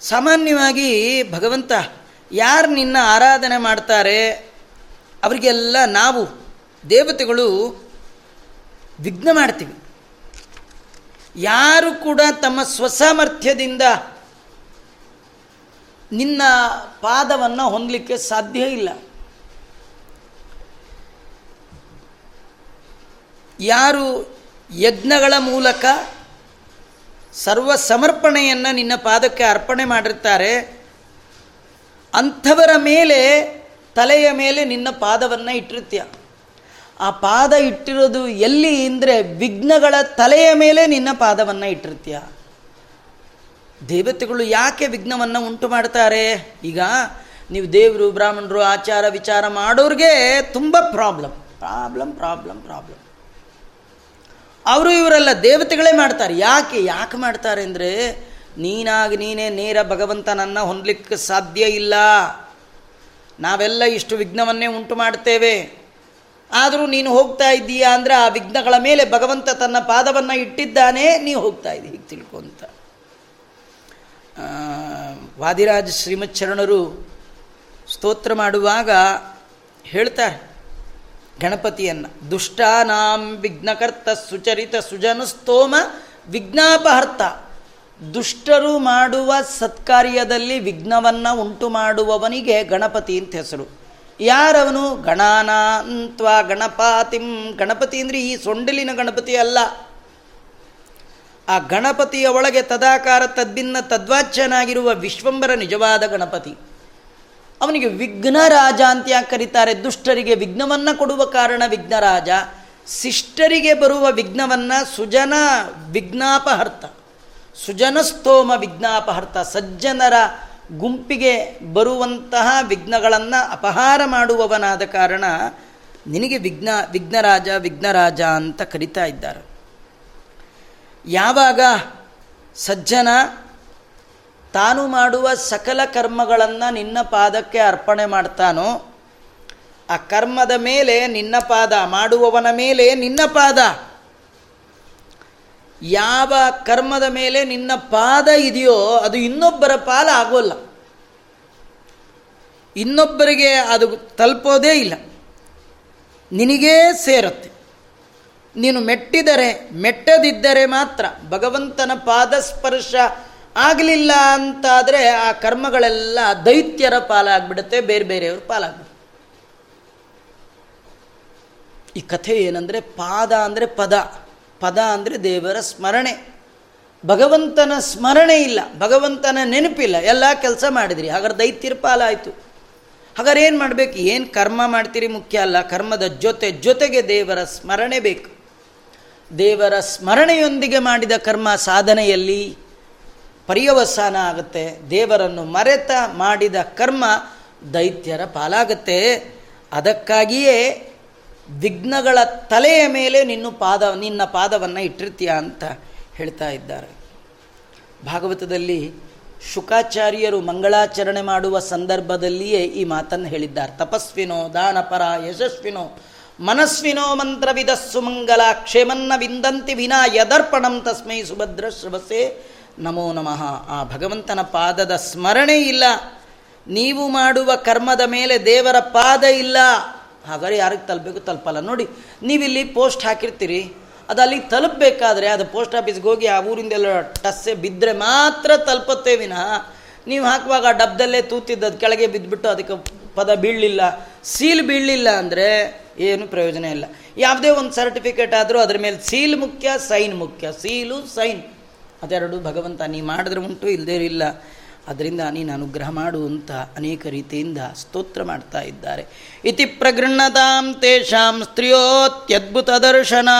ಸಾಮಾನ್ಯವಾಗಿ ಭಗವಂತ ಯಾರು ನಿನ್ನ ಆರಾಧನೆ ಮಾಡ್ತಾರೆ? ಅವರಿಗೆಲ್ಲ ನಾವು, ದೇವತೆಗಳು ವಿಘ್ನ ಮಾಡ್ತೀವಿ. ಯಾರು ಕೂಡ ತಮ್ಮ ಸ್ವಸಾಮರ್ಥ್ಯದಿಂದ ನಿನ್ನ ಪಾದವನ್ನು ಹೊಂದಲಿಕ್ಕೆ ಸಾಧ್ಯ ಇಲ್ಲ. ಯಾರು ಯಜ್ಞಗಳ ಮೂಲಕ ಸರ್ವ ಸಮರ್ಪಣೆಯನ್ನು ನಿನ್ನ ಪಾದಕ್ಕೆ ಅರ್ಪಣೆ ಮಾಡಿರ್ತಾರೆ ಅಂಥವರ ಮೇಲೆ, ತಲೆಯ ಮೇಲೆ ನಿನ್ನ ಪಾದವನ್ನು ಇಟ್ಟಿರ್ತೀಯ. ಆ ಪಾದ ಇಟ್ಟಿರೋದು ಎಲ್ಲಿ ಅಂದರೆ ವಿಘ್ನಗಳ ತಲೆಯ ಮೇಲೆ ನಿನ್ನ ಪಾದವನ್ನು ಇಟ್ಟಿರ್ತೀಯ. ದೇವತೆಗಳು ಯಾಕೆ ವಿಘ್ನವನ್ನು ಉಂಟು ಮಾಡ್ತಾರೆ? ಈಗ ನೀವು ದೇವರು, ಬ್ರಾಹ್ಮಣರು ಆಚಾರ ವಿಚಾರ ಮಾಡೋರಿಗೆ ತುಂಬ ಪ್ರಾಬ್ಲಮ್. Problem problem problem. ಅವರು ಇವರೆಲ್ಲ ದೇವತೆಗಳೇ ಮಾಡ್ತಾರೆ. ಯಾಕೆ ಯಾಕೆ ಮಾಡ್ತಾರೆ ಅಂದರೆ ನೀನಾಗಿ ನೀನೇ ನೇರ ಭಗವಂತನನ್ನು ಹೊಂದಲಿಕ್ಕೆ ಸಾಧ್ಯ ಇಲ್ಲ. ನಾವೆಲ್ಲ ಇಷ್ಟು ವಿಘ್ನವನ್ನೇ ಉಂಟು ಮಾಡ್ತೇವೆ. ಆದರೂ ನೀನು ಹೋಗ್ತಾ ಇದ್ದೀಯಾ ಅಂದರೆ ಆ ವಿಘ್ನಗಳ ಮೇಲೆ ಭಗವಂತ ತನ್ನ ಪಾದವನ್ನು ಇಟ್ಟಿದ್ದಾನೆ ನೀವು ಹೋಗ್ತಾ ಇದ್ದೀ, ಹೀಗೆ ತಿಳ್ಕೊಂತ ವಾದಿರಾಜ ಶ್ರೀಮಚ್ಚರಣರು ಸ್ತೋತ್ರ ಮಾಡುವಾಗ ಹೇಳ್ತಾರೆ ಗಣಪತಿಯನ್ನು, ದುಷ್ಟಾನಾಂ ವಿಘ್ನಕರ್ತ ಸುಚರಿತ ಸುಜನಸ್ತೋಮ ವಿಘ್ನಾಪಹರ್ತ. ದುಷ್ಟರು ಮಾಡುವ ಸತ್ಕಾರ್ಯದಲ್ಲಿ ವಿಘ್ನವನ್ನು ಉಂಟು ಮಾಡುವವನಿಗೆ ಗಣಪತಿ ಅಂತ ಹೆಸರು. ಯಾರವನು? ಗಣಾನಾಂತ್ವ ಗಣಪಾತಿಂ. ಗಣಪತಿ ಅಂದರೆ ಈ ಸೊಂಡಿಲಿನ ಗಣಪತಿ ಅಲ್ಲ. ಆ ಗಣಪತಿಯ ಒಳಗೆ ತದಾಕಾರ ತದ್ಭಿನ್ನ ತದ್ವಾಚ್ಯನಾಗಿರುವ ವಿಶ್ವಂಬರ ನಿಜವಾದ ಗಣಪತಿ. ಅವನಿಗೆ ವಿಘ್ನರಾಜ ಅಂತ ಯಾಕೆ ಕರೀತಾರೆ? ದುಷ್ಟರಿಗೆ ವಿಘ್ನವನ್ನು ಕೊಡುವ ಕಾರಣ ವಿಘ್ನರಾಜ ಶಿಷ್ಟರಿಗೆ ಬರುವ ವಿಘ್ನವನ್ನು ಸುಜನ ವಿಘ್ನಾಪಹರ್ತ. ಸುಜನಸ್ತೋಮ ವಿಘ್ನಾಪಹರ್ತ ಸಜ್ಜನರ ಗುಂಪಿಗೆ ಬರುವಂತಹ ವಿಘ್ನಗಳನ್ನು ಅಪಹಾರ ಮಾಡುವವನಾದ ಕಾರಣ ನಿನಗೆ ವಿಘ್ನ, ವಿಘ್ನರಾಜ ವಿಘ್ನರಾಜ ಅಂತ ಕರಿತಾ ಇದ್ದಾರೆ. ಯಾವಾಗ ಸಜ್ಜನ ತಾನು ಮಾಡುವ ಸಕಲ ಕರ್ಮಗಳನ್ನು ನಿನ್ನ ಪಾದಕ್ಕೆ ಅರ್ಪಣೆ ಮಾಡ್ತಾನೋ, ಆ ಕರ್ಮದ ಮೇಲೆ ನಿನ್ನ ಪಾದ, ಮಾಡುವವನ ಮೇಲೆ ನಿನ್ನ ಪಾದ. ಯಾವ ಕರ್ಮದ ಮೇಲೆ ನಿನ್ನ ಪಾದ ಇದೆಯೋ ಅದು ಇನ್ನೊಬ್ಬರ ಪಾಲ ಆಗೋಲ್ಲ. ಇನ್ನೊಬ್ಬರಿಗೆ ಅದು ತಲುಪೋದೇ ಇಲ್ಲ. ನಿನಗೇ ಸೇರುತ್ತೆ. ನೀನು ಮೆಟ್ಟಿದರೆ, ಮೆಟ್ಟದಿದ್ದರೆ ಮಾತ್ರ ಭಗವಂತನ ಪಾದಸ್ಪರ್ಶ ಆಗಲಿಲ್ಲ ಅಂತಾದರೆ ಆ ಕರ್ಮಗಳೆಲ್ಲ ದೈತ್ಯರ ಪಾಲಾಗ್ಬಿಡುತ್ತೆ ಬೇರೆ ಬೇರೆಯವ್ರ ಪಾಲಾಗ್ಬಿಡುತ್ತೆ ಈ ಕಥೆ ಏನಂದರೆ ಪಾದ ಅಂದರೆ ಪದ. ಪದ ಅಂದರೆ ದೇವರ ಸ್ಮರಣೆ. ಭಗವಂತನ ಸ್ಮರಣೆ ಇಲ್ಲ, ಭಗವಂತನ ನೆನಪಿಲ್ಲ, ಎಲ್ಲ ಕೆಲಸ ಮಾಡಿದ್ರಿ, ಹಾಗಾದ್ರೆ ದೈತ್ಯರ ಪಾಲಾಯಿತು. ಹಾಗಾದ್ರೆ ಏನು ಮಾಡಬೇಕು? ಏನು ಕರ್ಮ ಮಾಡ್ತೀರಿ ಮುಖ್ಯ ಅಲ್ಲ, ಕರ್ಮದ ಜೊತೆ ಜೊತೆಗೆ ದೇವರ ಸ್ಮರಣೆ ಬೇಕು. ದೇವರ ಸ್ಮರಣೆಯೊಂದಿಗೆ ಮಾಡಿದ ಕರ್ಮ ಸಾಧನೆಯಲ್ಲಿ ಪರ್ಯವಸಾನ ಆಗುತ್ತೆ, ದೇವರನ್ನು ಮರೆತ ಮಾಡಿದ ಕರ್ಮ ದೈತ್ಯರ ಪಾಲಾಗುತ್ತೆ. ಅದಕ್ಕಾಗಿಯೇ ವಿಘ್ನಗಳ ತಲೆಯ ಮೇಲೆ ನಿನ್ನ ಪಾದ, ನಿನ್ನ ಪಾದವನ್ನು ಇಟ್ಟಿರ್ತೀಯ ಅಂತ ಹೇಳ್ತಾ ಇದ್ದಾರೆ. ಭಾಗವತದಲ್ಲಿ ಶುಕಾಚಾರ್ಯರು ಮಂಗಳಾಚರಣೆ ಮಾಡುವ ಸಂದರ್ಭದಲ್ಲಿಯೇ ಈ ಮಾತನ್ನು ಹೇಳಿದ್ದಾರೆ. ತಪಸ್ವಿನೋ, ದಾನಪರ, ಯಶಸ್ವಿನೋ, ಮನಸ್ವಿನೋ ಮಂತ್ರವಿದ ಸುಮಂಗಲ ಕ್ಷೇಮನ್ನ ವಿಂದಂತಿ ವಿನಾ ಯದರ್ಪಣಂ ತಸ್ಮೈ ಸುಭದ್ರ ಶ್ರವಸೆ ನಮೋ ನಮಃ. ಆ ಭಗವಂತನ ಪಾದದ ಸ್ಮರಣೆ ಇಲ್ಲ. ನೀವು ಮಾಡುವ ಕರ್ಮದ ಮೇಲೆ ದೇವರ ಪಾದ ಇಲ್ಲ. ಹಾಗಾದ್ರೆ ಯಾರಿಗೆ ತಲುಪಬೇಕು ತಲುಪಲ್ಲ. ನೋಡಿ, ನೀವಿಲ್ಲಿ ಪೋಸ್ಟ್ ಹಾಕಿರ್ತೀರಿ ಅದು ಅಲ್ಲಿಗೆ ತಲುಪಬೇಕಾದ್ರೆ ಅದು ಪೋಸ್ಟ್ ಆಫೀಸ್ಗೆ ಹೋಗಿ ಆ ಊರಿಂದೆಲ್ಲ ಟಸ್ಸೆ ಬಿದ್ದರೆ ಮಾತ್ರ ತಲುಪುತ್ತೆ ವಿನಃ. ನೀವು ಹಾಕುವಾಗ ಆ ಡಬ್ಬದಲ್ಲೇ ತೂತಿದ್ದದು ಕೆಳಗೆ ಬಿದ್ದುಬಿಟ್ಟು ಅದಕ್ಕೆ ಪದ ಬೀಳಲಿಲ್ಲ, ಸೀಲ್ ಬೀಳಲಿಲ್ಲ ಅಂದರೆ ಏನು ಪ್ರಯೋಜನ ಇಲ್ಲ. ಯಾವುದೇ ಒಂದು ಸರ್ಟಿಫಿಕೇಟ್ ಆದರೂ ಅದರ ಮೇಲೆ ಸೀಲ್ ಮುಖ್ಯ, ಸೈನ್ ಮುಖ್ಯ. Seal, sign. ಅದೆರಡು ಭಗವಂತ, ನೀ ಮಾಡಿದ್ರೆ ಉಂಟು ಇಲ್ಲದೇ ಇಲ್ಲ. ಅದರಿಂದ ನೀನು ಅನುಗ್ರಹ ಮಾಡು ಅಂತ ಅನೇಕ ರೀತಿಯಿಂದ ಸ್ತೋತ್ರ ಮಾಡ್ತಾ ಇದ್ದಾರೆ. ಇತಿ ಪ್ರಗೃಣತಾಂ ತೇಷಾಂ ಸ್ತ್ರೀಯೋತ್ಯದ್ಭುತ ದರ್ಶನಾ.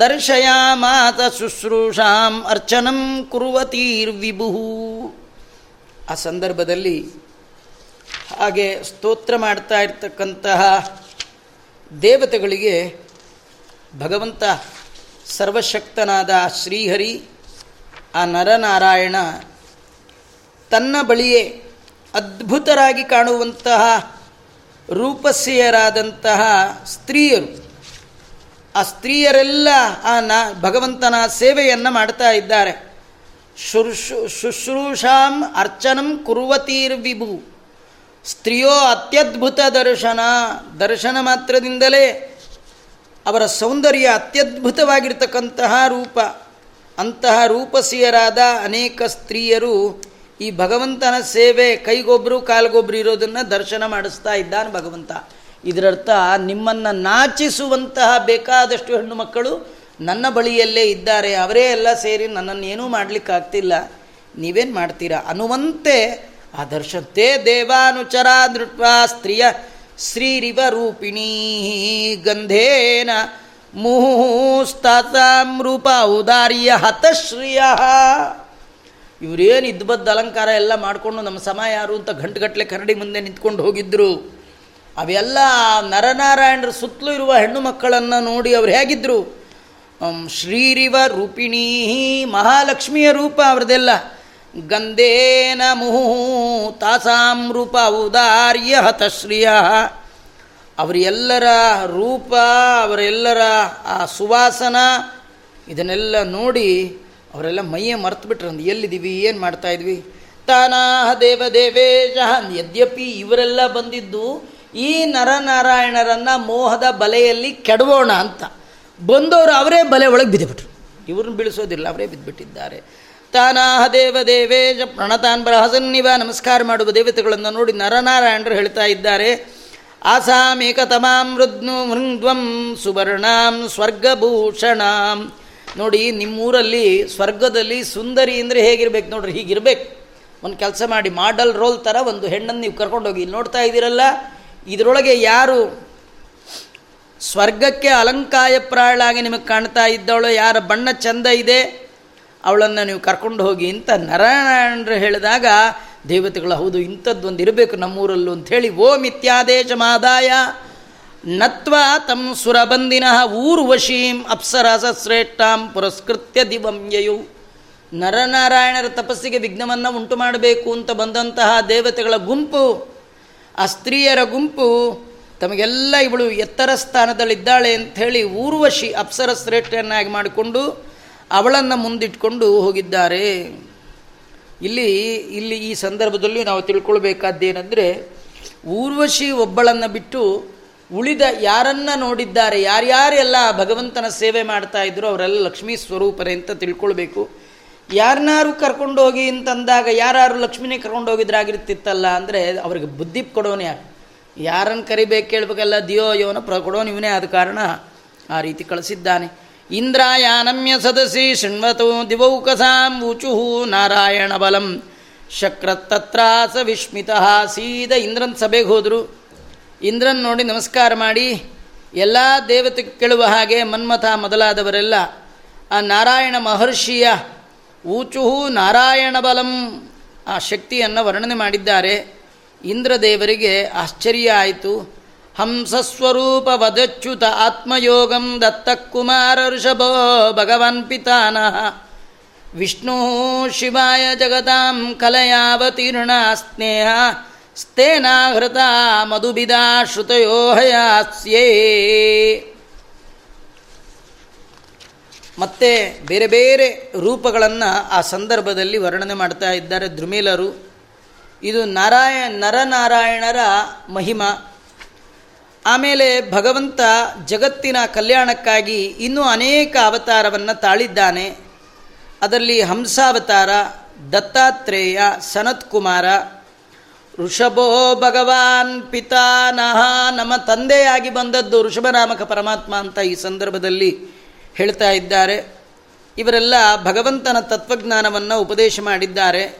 ದರ್ಶಯ ಮಾತ ಶುಶ್ರೂಷಾಂ ಅರ್ಚನಂ ಕುರುವತೀರ್ವಿಭು. ಆ ಸಂದರ್ಭದಲ್ಲಿ ಹಾಗೆ ಸ್ತೋತ್ರ ಮಾಡ್ತಾ ಇರ್ತಕ್ಕಂತಹ ದೇವತೆಗಳಿಗೆ ಭಗವಂತ ಸರ್ವಶಕ್ತನಾದ ಶ್ರೀಹರಿ, ಆ ನರನಾರಾಯಣ ತನ್ನ ಬಳಿಯೇ ಅದ್ಭುತರಾಗಿ ಕಾಣುವಂತಹ ರೂಪಸ್ಯರಾದಂತಹ ಸ್ತ್ರೀಯರು. ಆ ಸ್ತ್ರೀಯರೆಲ್ಲ ಆ ನ ಭಗವಂತನ ಸೇವೆಯನ್ನು ಮಾಡ್ತಾ ಇದ್ದಾರೆ. ಶುಶ್ರೂ ಶುಶ್ರೂಷಾಂ ಅರ್ಚನಂ ಕುರುವತೀರ್ವಿಭು. ಸ್ತ್ರೀಯೋ ಅತ್ಯದ್ಭುತ ದರ್ಶನ ದರ್ಶನ ಮಾತ್ರದಿಂದಲೇ ಅವರ ಸೌಂದರ್ಯ ಅತ್ಯದ್ಭುತವಾಗಿರ್ತಕ್ಕಂತಹ ರೂಪ. ಅಂತಹ ರೂಪಸಿಯರಾದ ಅನೇಕ ಸ್ತ್ರೀಯರು ಈ ಭಗವಂತನ ಸೇವೆ ಕೈಗೊಬ್ಬರು ಕಾಲ್ಗೊಬ್ಬರು ಇರೋದನ್ನು ದರ್ಶನ ಮಾಡಿಸ್ತಾ ಇದ್ದಾನೆ ಭಗವಂತ. ಇದರರ್ಥ ನಿಮ್ಮನ್ನು ನಾಚಿಸುವಂತಹ ಬೇಕಾದಷ್ಟು ಹೆಣ್ಣು ಮಕ್ಕಳು ನನ್ನ ಬಳಿಯಲ್ಲೇ ಇದ್ದಾರೆ. ಅವರೇ ಎಲ್ಲ ಸೇರಿ ನನ್ನನ್ನು ಏನೂ ಮಾಡಲಿಕ್ಕಾಗ್ತಿಲ್ಲ. ನೀವೇನು ಮಾಡ್ತೀರಾ? ಅನ್ನುವಂತೆ ಆ ದರ್ಶನತೆ ದೇವಾನುಚರ ನೃಪ ಸ್ತ್ರೀಯ ಶ್ರೀರಿವ ರೂಪಿಣೀ ಗಂಧೇನ ಮುಹೂಸ್ತಾತಾಂ ರೂಪ ಔದಾರ್ಯ ಹತಶ್ರಿಯ. ಇವರೇನು ಇದ್ಬದ್ದ ಅಲಂಕಾರ ಎಲ್ಲ ಮಾಡಿಕೊಂಡು ನಮ್ಮ ಸಮ ಯಾರು ಅಂತ ಗಂಟುಗಟ್ಟಲೆ ಕರಡಿ ಮುಂದೆ ನಿಂತ್ಕೊಂಡು ಹೋಗಿದ್ದರು ಅವೆಲ್ಲ ನರನಾರಾಯಣರ ಸುತ್ತಲೂ ಇರುವ ಹೆಣ್ಣು ಮಕ್ಕಳನ್ನು ನೋಡಿ ಅವ್ರು ಹೇಗಿದ್ದರು ಶ್ರೀರಿವ ರೂಪಿಣೀ ಮಹಾಲಕ್ಷ್ಮಿಯ ರೂಪ ಅವ್ರದ್ದೆಲ್ಲ ಗಂಧೇನ ಮುಹು ತಾಸಾಂ ರೂಪ ಔದಾರ್ಯ ಹತಶ್ರಿಯ. ಅವರೆಲ್ಲರ ರೂಪ, ಅವರೆಲ್ಲರ ಆ ಸುವಾಸನ ಇದನ್ನೆಲ್ಲ ನೋಡಿ ಅವರೆಲ್ಲ ಮೈಯೇ ಮರ್ತು ಬಿಟ್ರಂದು ಎಲ್ಲಿದ್ದೀವಿ? ಏನು ಮಾಡ್ತಾ ಇದ್ವಿ? ತಾನಾಹ ದೇವ ದೇವೇಶ ಯದ್ಯಪಿ ಇವರೆಲ್ಲ ಬಂದಿದ್ದು ಈ ನರನಾರಾಯಣರನ್ನು ಮೋಹದ ಬಲೆಯಲ್ಲಿ ಕೆಡವೋಣ ಅಂತ. ಬಂದವರು ಅವರೇ ಬಲೆ ಒಳಗೆ ಬಿದ್ದುಬಿಟ್ರು ಇವ್ರನ್ನ ಬೀಳಿಸೋದಿಲ್ಲ, ಅವರೇ ಬಿದ್ದುಬಿಟ್ಟಿದ್ದಾರೆ ತಾನಾಹ ದೇವ ದೇವೇಶ ಪ್ರಣತಾನ್ ಬರಹಸನ್ನಿವ ನಮಸ್ಕಾರ ಮಾಡುವ ದೇವತೆಗಳನ್ನು ನೋಡಿ ನರನಾರಾಯಣರು ಹೇಳ್ತಾ ಇದ್ದಾರೆ. ಆಸಾಮೇಕತಮಾಂ ಮೃದ್ನು ಮೃಂದ್ವಂ ಸುವರ್ಣಾಂ ಸ್ವರ್ಗಭೂಷಣಾಂ. ನೋಡಿ, ನಿಮ್ಮೂರಲ್ಲಿ ಸ್ವರ್ಗದಲ್ಲಿ ಸುಂದರಿ ಅಂದರೆ ಹೇಗಿರ್ಬೇಕು ನೋಡ್ರಿ, ಹೀಗಿರ್ಬೇಕು. ಒಂದು ಕೆಲಸ ಮಾಡಿ, ಮಾಡಲ್ ರೋಲ್ ಥರ ಒಂದು ಹೆಣ್ಣನ್ನು ನೀವು ಕರ್ಕೊಂಡೋಗಿ, ಇಲ್ಲಿ ನೋಡ್ತಾ ಇದ್ದೀರಲ್ಲ, ಇದರೊಳಗೆ ಯಾರು ಸ್ವರ್ಗಕ್ಕೆ ಅಲಂಕಾಯ ಪ್ರಾಳಾಗಿ ನಿಮಗೆ ಕಾಣ್ತಾ ಇದ್ದವಳು, ಯಾರ ಬಣ್ಣ ಚಂದ ಇದೆ, ಅವಳನ್ನು ನೀವು ಕರ್ಕೊಂಡು ಹೋಗಿ ಅಂತ ನಾರಾಯಣರು ಹೇಳಿದಾಗ, ದೇವತೆಗಳು ಹೌದು ಇಂಥದ್ದೊಂದು ಇರಬೇಕು ನಮ್ಮೂರಲ್ಲೂ ಅಂಥೇಳಿ ಓಂ ಇತ್ಯಾದೇಶ ಮಾದಾಯ ನತ್ವ ತಂ ಸುರಬಂದಿನ ಊರ್ವಶೀಂ ಅಪ್ಸರಸ ಶ್ರೇಷ್ಠಾಂ ಪುರಸ್ಕೃತ್ಯ ದಿವಂಯಯು ನರನಾರಾಯಣರ ತಪಸ್ಸಿಗೆ ವಿಘ್ನವನ್ನು ಉಂಟು ಮಾಡಬೇಕು ಅಂತ ಬಂದಂತಹ ದೇವತೆಗಳ ಗುಂಪು, ಆ ಸ್ತ್ರೀಯರ ಗುಂಪು, ತಮಗೆಲ್ಲ ಇವಳು ಎತ್ತರ ಸ್ಥಾನದಲ್ಲಿದ್ದಾಳೆ ಅಂಥೇಳಿ ಊರ್ವಶಿ ಅಪ್ಸರ ಶ್ರೇಷ್ಠನಾಗಿ ಮಾಡಿಕೊಂಡು ಅವಳನ್ನು ಮುಂದಿಟ್ಕೊಂಡು ಹೋಗಿದ್ದಾರೆ. ಇಲ್ಲಿ ಇಲ್ಲಿ ಈ ಸಂದರ್ಭದಲ್ಲಿ ನಾವು ತಿಳ್ಕೊಳ್ಬೇಕಾದ್ದೇನೆಂದರೆ ಊರ್ವಶಿ ಒಬ್ಬಳನ್ನು ಬಿಟ್ಟು ಉಳಿದ ಯಾರನ್ನ ನೋಡಿದ್ದಾರೆ, ಯಾರ್ಯಾರೆಲ್ಲ ಭಗವಂತನ ಸೇವೆ ಮಾಡ್ತಾ ಇದ್ರು ಅವರೆಲ್ಲ ಲಕ್ಷ್ಮೀ ಸ್ವರೂಪರೇ ಅಂತ ತಿಳ್ಕೊಳ್ಬೇಕು. ಯಾರನ್ನಾರು ಕರ್ಕೊಂಡೋಗಿ ಅಂತಂದಾಗ ಯಾರು ಲಕ್ಷ್ಮಿನೇ ಕರ್ಕೊಂಡೋಗಿದ್ರಾಗಿರ್ತಿತ್ತಲ್ಲ ಅಂದರೆ ಅವ್ರಿಗೆ ಬುದ್ಧಿ ಕೊಡೋನು ಯಾರು? ಯಾರನ್ನು ಕರಿಬೇಕು ಕೇಳಬೇಕಲ್ಲ, ದಿಯೋ ಯೋನ ಪ್ರ ಕೊಡೋನು ಇವನೇ ಆದ ಕಾರಣ ಆ ರೀತಿ ಕಳಿಸಿದ್ದಾನೆ. ಇಂದ್ರಾಯಾನಮ್ಯ ಸದಸಿ ಶೃಣ್ವತು ದಿವೌಕಸಾಂ ಊಚುಹು ನಾರಾಯಣ ಬಲಂ. ಶಕ್ರತತ್ರಾಸ ವಿಸ್ಮಿತ ಸೀದ ಇಂದ್ರನ್ ಸಭೆಗೆ ಹೋದರು. ಇಂದ್ರನ್ ನೋಡಿ ನಮಸ್ಕಾರ ಮಾಡಿ, ಎಲ್ಲ ದೇವತೆ ಕೇಳುವ ಹಾಗೆ ಮನ್ಮಥ ಮೊದಲಾದವರೆಲ್ಲ, ಆ ನಾರಾಯಣ ಮಹರ್ಷಿಯ ಊಚುಹು ನಾರಾಯಣ ಬಲಂ ಆ ಶಕ್ತಿಯನ್ನು ವರ್ಣನೆ ಮಾಡಿದ್ದಾರೆ. ಇಂದ್ರದೇವರಿಗೆ ಆಶ್ಚರ್ಯ ಆಯಿತು. ಹಂಸಸ್ವರೂಪ ವದಚ್ಯುತ ಆತ್ಮಯೋಗಂ ದತ್ತಕುಮಾರ ಋಷಭೋ ಭಗವಾನ್ ಪಿತಾನಃ ವಿಷ್ಣು ಶಿವಾಯ ಜಗತಾಂ ಕಲಯಾವತೀರ್ಣ ಸ್ನೇಹ. ಸ್ಥೇನಾಹೃತ ಮಧುಬಿದಾ ಶ್ರುತಯೋ ಹಯಾಸ್ಯೇ. ಮತ್ತೆ ಬೇರೆ ಬೇರೆ ರೂಪಗಳನ್ನು ಆ ಸಂದರ್ಭದಲ್ಲಿ ವರ್ಣನೆ ಮಾಡ್ತಾ ಇದ್ದಾರೆ ಧ್ರುಮೀಲರು ಇದು ನಾರಾಯಣ, ನರನಾರಾಯಣರ ಮಹಿಮ. ಆಮೇಲೆ ಭಗವಂತ ಜಗತ್ತಿನ ಕಲ್ಯಾಣಕ್ಕಾಗಿ ಇನ್ನೂ ಅನೇಕ ಅವತಾರವನ್ನು ತಾಳಿದ್ದಾನೆ. ಅದರಲ್ಲಿ ಹಂಸಾವತಾರ, ದತ್ತಾತ್ರೇಯ, ಸನತ್ಕುಮಾರ ಋಷಭೋ ಭಗವಾನ್ ಪಿತಾನಹ ನಮ್ಮ ತಂದೆಯಾಗಿ ಬಂದದ್ದು ಋಷಭನಾಮಕ ಪರಮಾತ್ಮ ಅಂತ ಈ ಸಂದರ್ಭದಲ್ಲಿ ಹೇಳ್ತಾ ಇದ್ದಾರೆ. ಇವರೆಲ್ಲ ಭಗವಂತನ ತತ್ವಜ್ಞಾನವನ್ನು ಉಪದೇಶ ಮಾಡಿದ್ದಾರೆ.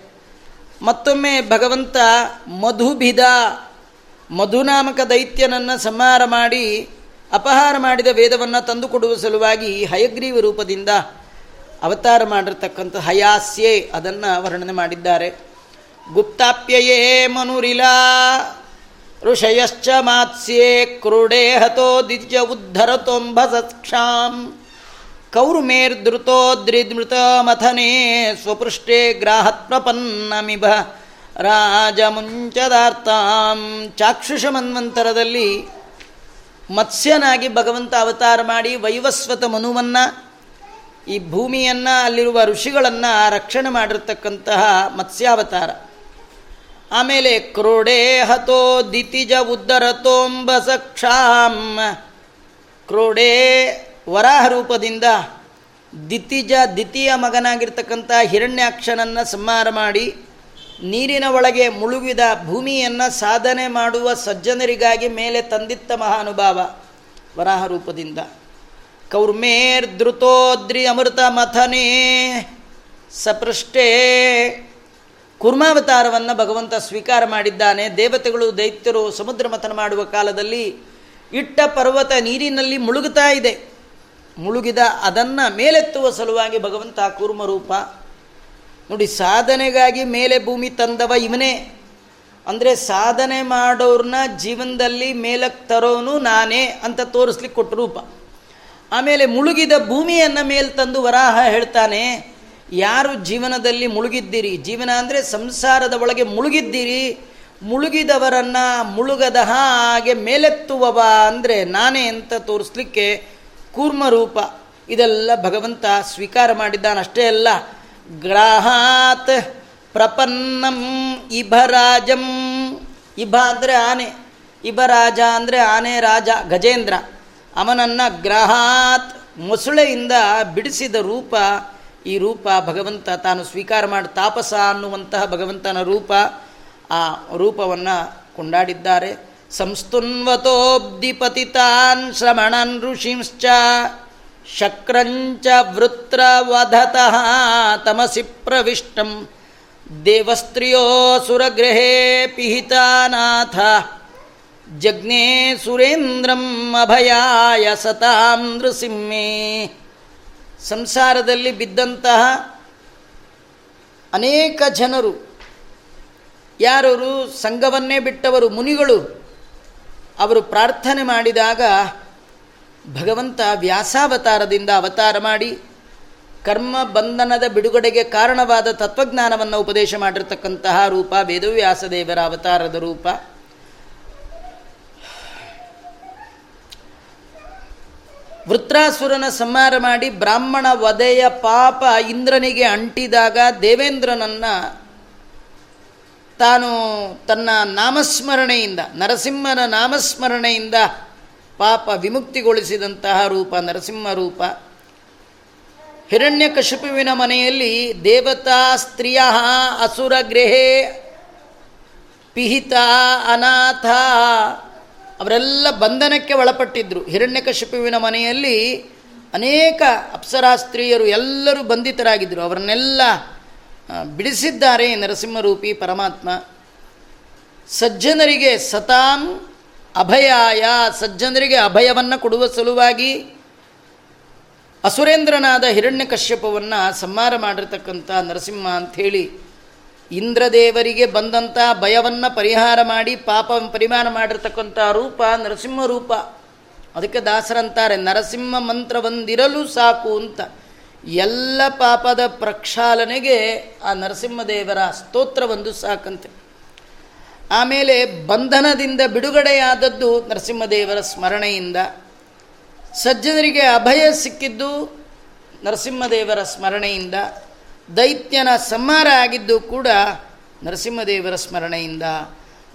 ಮತ್ತೊಮ್ಮೆ ಭಗವಂತ ಮಧುಭಿದ, ಮಧುನಾಮಕ ದೈತ್ಯನನ್ನು ಸಂಹಾರ ಮಾಡಿ ಅಪಹಾರ ಮಾಡಿದ ವೇದವನ್ನು ತಂದುಕೊಡುವ ಸಲುವಾಗಿ ಹಯಗ್ರೀವ ರೂಪದಿಂದ ಅವತಾರ ಮಾಡಿರ್ತಕ್ಕಂಥ ಹಯಾಸ್ಯೆ ಅದನ್ನು ವರ್ಣನೆ ಮಾಡಿದ್ದಾರೆ. ಗುಪ್ತಾಪ್ಯಯೇ ಮನುರಿಲಾ. ಋಷಯಶ್ಚ ಮಾತ್ಸ್ಯೆ ಕ್ರೂಡೇ ಹತೋ ದಿಜ್ಯ ಉದ್ಧರತೋಂಭಸಕ್ಷಾಂ ಕೌರುಮೇರ್ಧೃತೋದ್ರಿಮೃತ ಮಥನೆ ಸ್ವಪೃಷ್ಟೇ ಗ್ರಾಹತ್ವಪನ್ನಮಿಭ ರಾಜಮುಂಚದಾರ್ತಾಂ. ಚಾಕ್ಷುಷ ಮನ್ವಂತರದಲ್ಲಿ ಮತ್ಸ್ಯನಾಗಿ ಭಗವಂತ ಅವತಾರ ಮಾಡಿ ವೈವಸ್ವತ ಮನುವನ್ನು, ಈ ಭೂಮಿಯನ್ನು, ಅಲ್ಲಿರುವ ಋಷಿಗಳನ್ನು ರಕ್ಷಣೆ ಮಾಡಿರ್ತಕ್ಕಂತಹ ಮತ್ಸ್ಯಾವತಾರ. ಆಮೇಲೆ ಕ್ರೋಡೆ ಹತೋ ದಿತಿಜ ಉದ್ದರತೋಂಬಸಕ್ಷಾಂ ಕ್ರೋಡೆ ವರಾಹ ರೂಪದಿಂದ ದಿತಿಜ ದ್ವಿತೀಯ ಮಗನಾಗಿರ್ತಕ್ಕಂಥ ಹಿರಣ್ಯಾಕ್ಷನನ್ನು ಸಂಹಾರ ಮಾಡಿ ನೀರಿನ ಒಳಗೆ ಮುಳುಗಿದ ಭೂಮಿಯನ್ನು ಸಾಧನೆ ಮಾಡುವ ಸಜ್ಜನರಿಗಾಗಿ ಮೇಲೆ ತಂದಿತ್ತ ಮಹಾನುಭಾವ ವರಾಹ ರೂಪದಿಂದ. ಕೌರ್ಮೇರ್ಧೃತೋದ್ರಿ ಅಮೃತ ಮಥನೇ ಸಪೃಷ್ಟೇ ಕುರ್ಮಾವತಾರವನ್ನು ಭಗವಂತ ಸ್ವೀಕಾರ ಮಾಡಿದ್ದಾನೆ. ದೇವತೆಗಳು, ದೈತ್ಯರು ಸಮುದ್ರ ಮಥನ ಮಾಡುವ ಕಾಲದಲ್ಲಿ ಇಟ್ಟ ಪರ್ವತ ನೀರಿನಲ್ಲಿ ಮುಳುಗುತ್ತಾ ಇದೆ. ಮುಳುಗಿದ ಅದನ್ನು ಮೇಲೆತ್ತುವ ಸಲುವಾಗಿ ಭಗವಂತ ಕೂರ್ಮರೂಪ, ನೋಡಿ ಸಾಧನೆಗಾಗಿ ಮೇಲೆ ಭೂಮಿ ತಂದವ ಇವನೇ. ಅಂದರೆ ಸಾಧನೆ ಮಾಡೋರ್ನ ಜೀವನದಲ್ಲಿ ಮೇಲಕ್ಕೆ ತರೋನು ನಾನೇ ಅಂತ ತೋರಿಸ್ಲಿಕ್ಕೆ ಕೊಟ್ಟ ರೂಪ. ಆಮೇಲೆ ಮುಳುಗಿದ ಭೂಮಿಯನ್ನು ಮೇಲೆ ತಂದು ವರಾಹ ಹೇಳ್ತಾನೆ. ಯಾರು ಜೀವನದಲ್ಲಿ ಮುಳುಗಿದ್ದೀರಿ? ಜೀವನ ಅಂದರೆ ಸಂಸಾರದ ಒಳಗೆ ಮುಳುಗಿದ್ದೀರಿ. ಮುಳುಗಿದವರನ್ನು ಮುಳುಗದ ಹಾಗೆ ಮೇಲೆತ್ತುವವ ಅಂದರೆ ನಾನೇ ಅಂತ ತೋರಿಸ್ಲಿಕ್ಕೆ ಕೂರ್ಮರೂಪ. ಇದೆಲ್ಲ ಭಗವಂತ ಸ್ವೀಕಾರ ಮಾಡಿದ್ದಾನೆ ಅಷ್ಟೇ ಅಲ್ಲ. ಗ್ರಹಾತ್ ಪ್ರಪನ್ನಂ ಇಭರಾಜಂ. ಇಭ ಅಂದರೆ ಆನೆ. ಇಭರಾಜ ಅಂದರೆ ಆನೆ ರಾಜ, ಗಜೇಂದ್ರ. ಅವನನ್ನು ಗ್ರಹಾತ್ ಮೊಸಳೆಯಿಂದ ಬಿಡಿಸಿದ ರೂಪ ಈ ರೂಪ ಭಗವಂತ ತಾನು ಸ್ವೀಕಾರ ಮಾಡಿ ತಾಪಸ ಅನ್ನುವಂತಹ ಭಗವಂತನ ರೂಪ, ಆ ರೂಪವನ್ನು ಕೊಂಡಾಡಿದ್ದಾರೆ. ಸಂಸ್ತುನ್ವತೋಬ್ಧಿಪತಿತಾನ್ ಶ್ರಮಣನ್ ಋಷಿಂಶ್ಚ ಶಕ್ರಂಚ ವೃತ್ರವಧತಃ ತಮಸಿ ಪ್ರವಿಷ್ಟಂ. ದೇವಸ್ತ್ರಿಯೋ ಸುರಗೃಹೇ ಪಿಹಿತಾನಾಥ. ಜಗ್ನೇ ಸುರೇಂದ್ರಂ ಅಭಯಾಯ ಸತಾಂ ನೃಸಿಂಹೇ. ಸಂಸಾರದಲ್ಲಿ ಬಿದ್ದಂತಹ ಅನೇಕ ಜನರು ಯಾರವರು ಸಂಘವನ್ನೇ ಬಿಟ್ಟವರು, ಮುನಿಗಳು, ಅವರು ಪ್ರಾರ್ಥನೆ ಮಾಡಿದಾಗ ಭಗವಂತ ವ್ಯಾಸಾವತಾರದಿಂದ ಅವತಾರ ಮಾಡಿ ಕರ್ಮ ಬಂಧನದ ಬಿಡುಗಡೆಗೆ ಕಾರಣವಾದ ತತ್ವಜ್ಞಾನವನ್ನು ಉಪದೇಶ ಮಾಡಿರ್ತಕ್ಕಂತಹ ರೂಪ ವೇದವ್ಯಾಸದೇವರ ಅವತಾರದ ರೂಪ. ವೃತ್ರಾಸುರನ ಸಂಹಾರ ಮಾಡಿ ಬ್ರಾಹ್ಮಣ ವಧೆಯ ಪಾಪ ಇಂದ್ರನಿಗೆ ಅಂಟಿದಾಗ ದೇವೇಂದ್ರನನ್ನು ತಾನು ತನ್ನ ನಾಮಸ್ಮರಣೆಯಿಂದ, ನರಸಿಂಹನ ನಾಮಸ್ಮರಣೆಯಿಂದ ಪಾಪ ವಿಮುಕ್ತಿಗೊಳಿಸಿದಂತಹ ರೂಪ, ನರಸಿಂಹ ರೂಪ. ಹಿರಣ್ಯಕಶಿಪುವಿನ ಮನೆಯಲ್ಲಿ ದೇವತಾ ಸ್ತ್ರೀಯ ಅಸುರ ಗೃಹೇ ಪಿಹಿತ ಅನಾಥ. ಅವರೆಲ್ಲ ಬಂಧನಕ್ಕೆ ಒಳಪಟ್ಟಿದ್ದರು ಹಿರಣ್ಯಕಶಿಪುವಿನ ಮನೆಯಲ್ಲಿ ಅನೇಕ ಅಪ್ಸರಾಸ್ತ್ರೀಯರು ಎಲ್ಲರೂ ಬಂಧಿತರಾಗಿದ್ದರು. ಅವರನ್ನೆಲ್ಲ ಬಿಡಿಸಿದ್ದಾರೆ ನರಸಿಂಹರೂಪಿ ಪರಮಾತ್ಮ. ಸಜ್ಜನರಿಗೆ ಸತಾಂ ಅಭಯಾಯ. ಸಜ್ಜನರಿಗೆ ಅಭಯವನ್ನು ಕೊಡುವ ಸಲುವಾಗಿ ಅಸುರೇಂದ್ರನಾದ ಹಿರಣ್ಯಕಶ್ಯಪವನ್ನು ಸಂಹಾರ ಮಾಡಿರ್ತಕ್ಕಂಥ ನರಸಿಂಹ ಅಂಥೇಳಿ ಇಂದ್ರದೇವರಿಗೆ ಬಂದಂಥ ಭಯವನ್ನು ಪರಿಹಾರ ಮಾಡಿ ಪಾಪ ಪರಿಮಾಣ ಮಾಡಿರ್ತಕ್ಕಂಥ ರೂಪ, ನರಸಿಂಹ ರೂಪ. ಅದಕ್ಕೆ ದಾಸರಂತಾರೆ ನರಸಿಂಹ ಮಂತ್ರವೊಂದಿರಲು ಸಾಕು ಅಂತ. ಎಲ್ಲ ಪಾಪದ ಪ್ರಕ್ಷಾಲನೆಗೆ ಆ ನರಸಿಂಹದೇವರ ಸ್ತೋತ್ರವೊಂದು ಸಾಕಂತೆ. ಆಮೇಲೆ ಬಂಧನದಿಂದ ಬಿಡುಗಡೆಯಾದದ್ದು ನರಸಿಂಹದೇವರ ಸ್ಮರಣೆಯಿಂದ. ಸಜ್ಜನರಿಗೆ ಅಭಯ ಸಿಕ್ಕಿದ್ದು ನರಸಿಂಹದೇವರ ಸ್ಮರಣೆಯಿಂದ. ದೈತ್ಯನ ಸಂಹಾರ ಆಗಿದ್ದು ಕೂಡ ನರಸಿಂಹದೇವರ ಸ್ಮರಣೆಯಿಂದ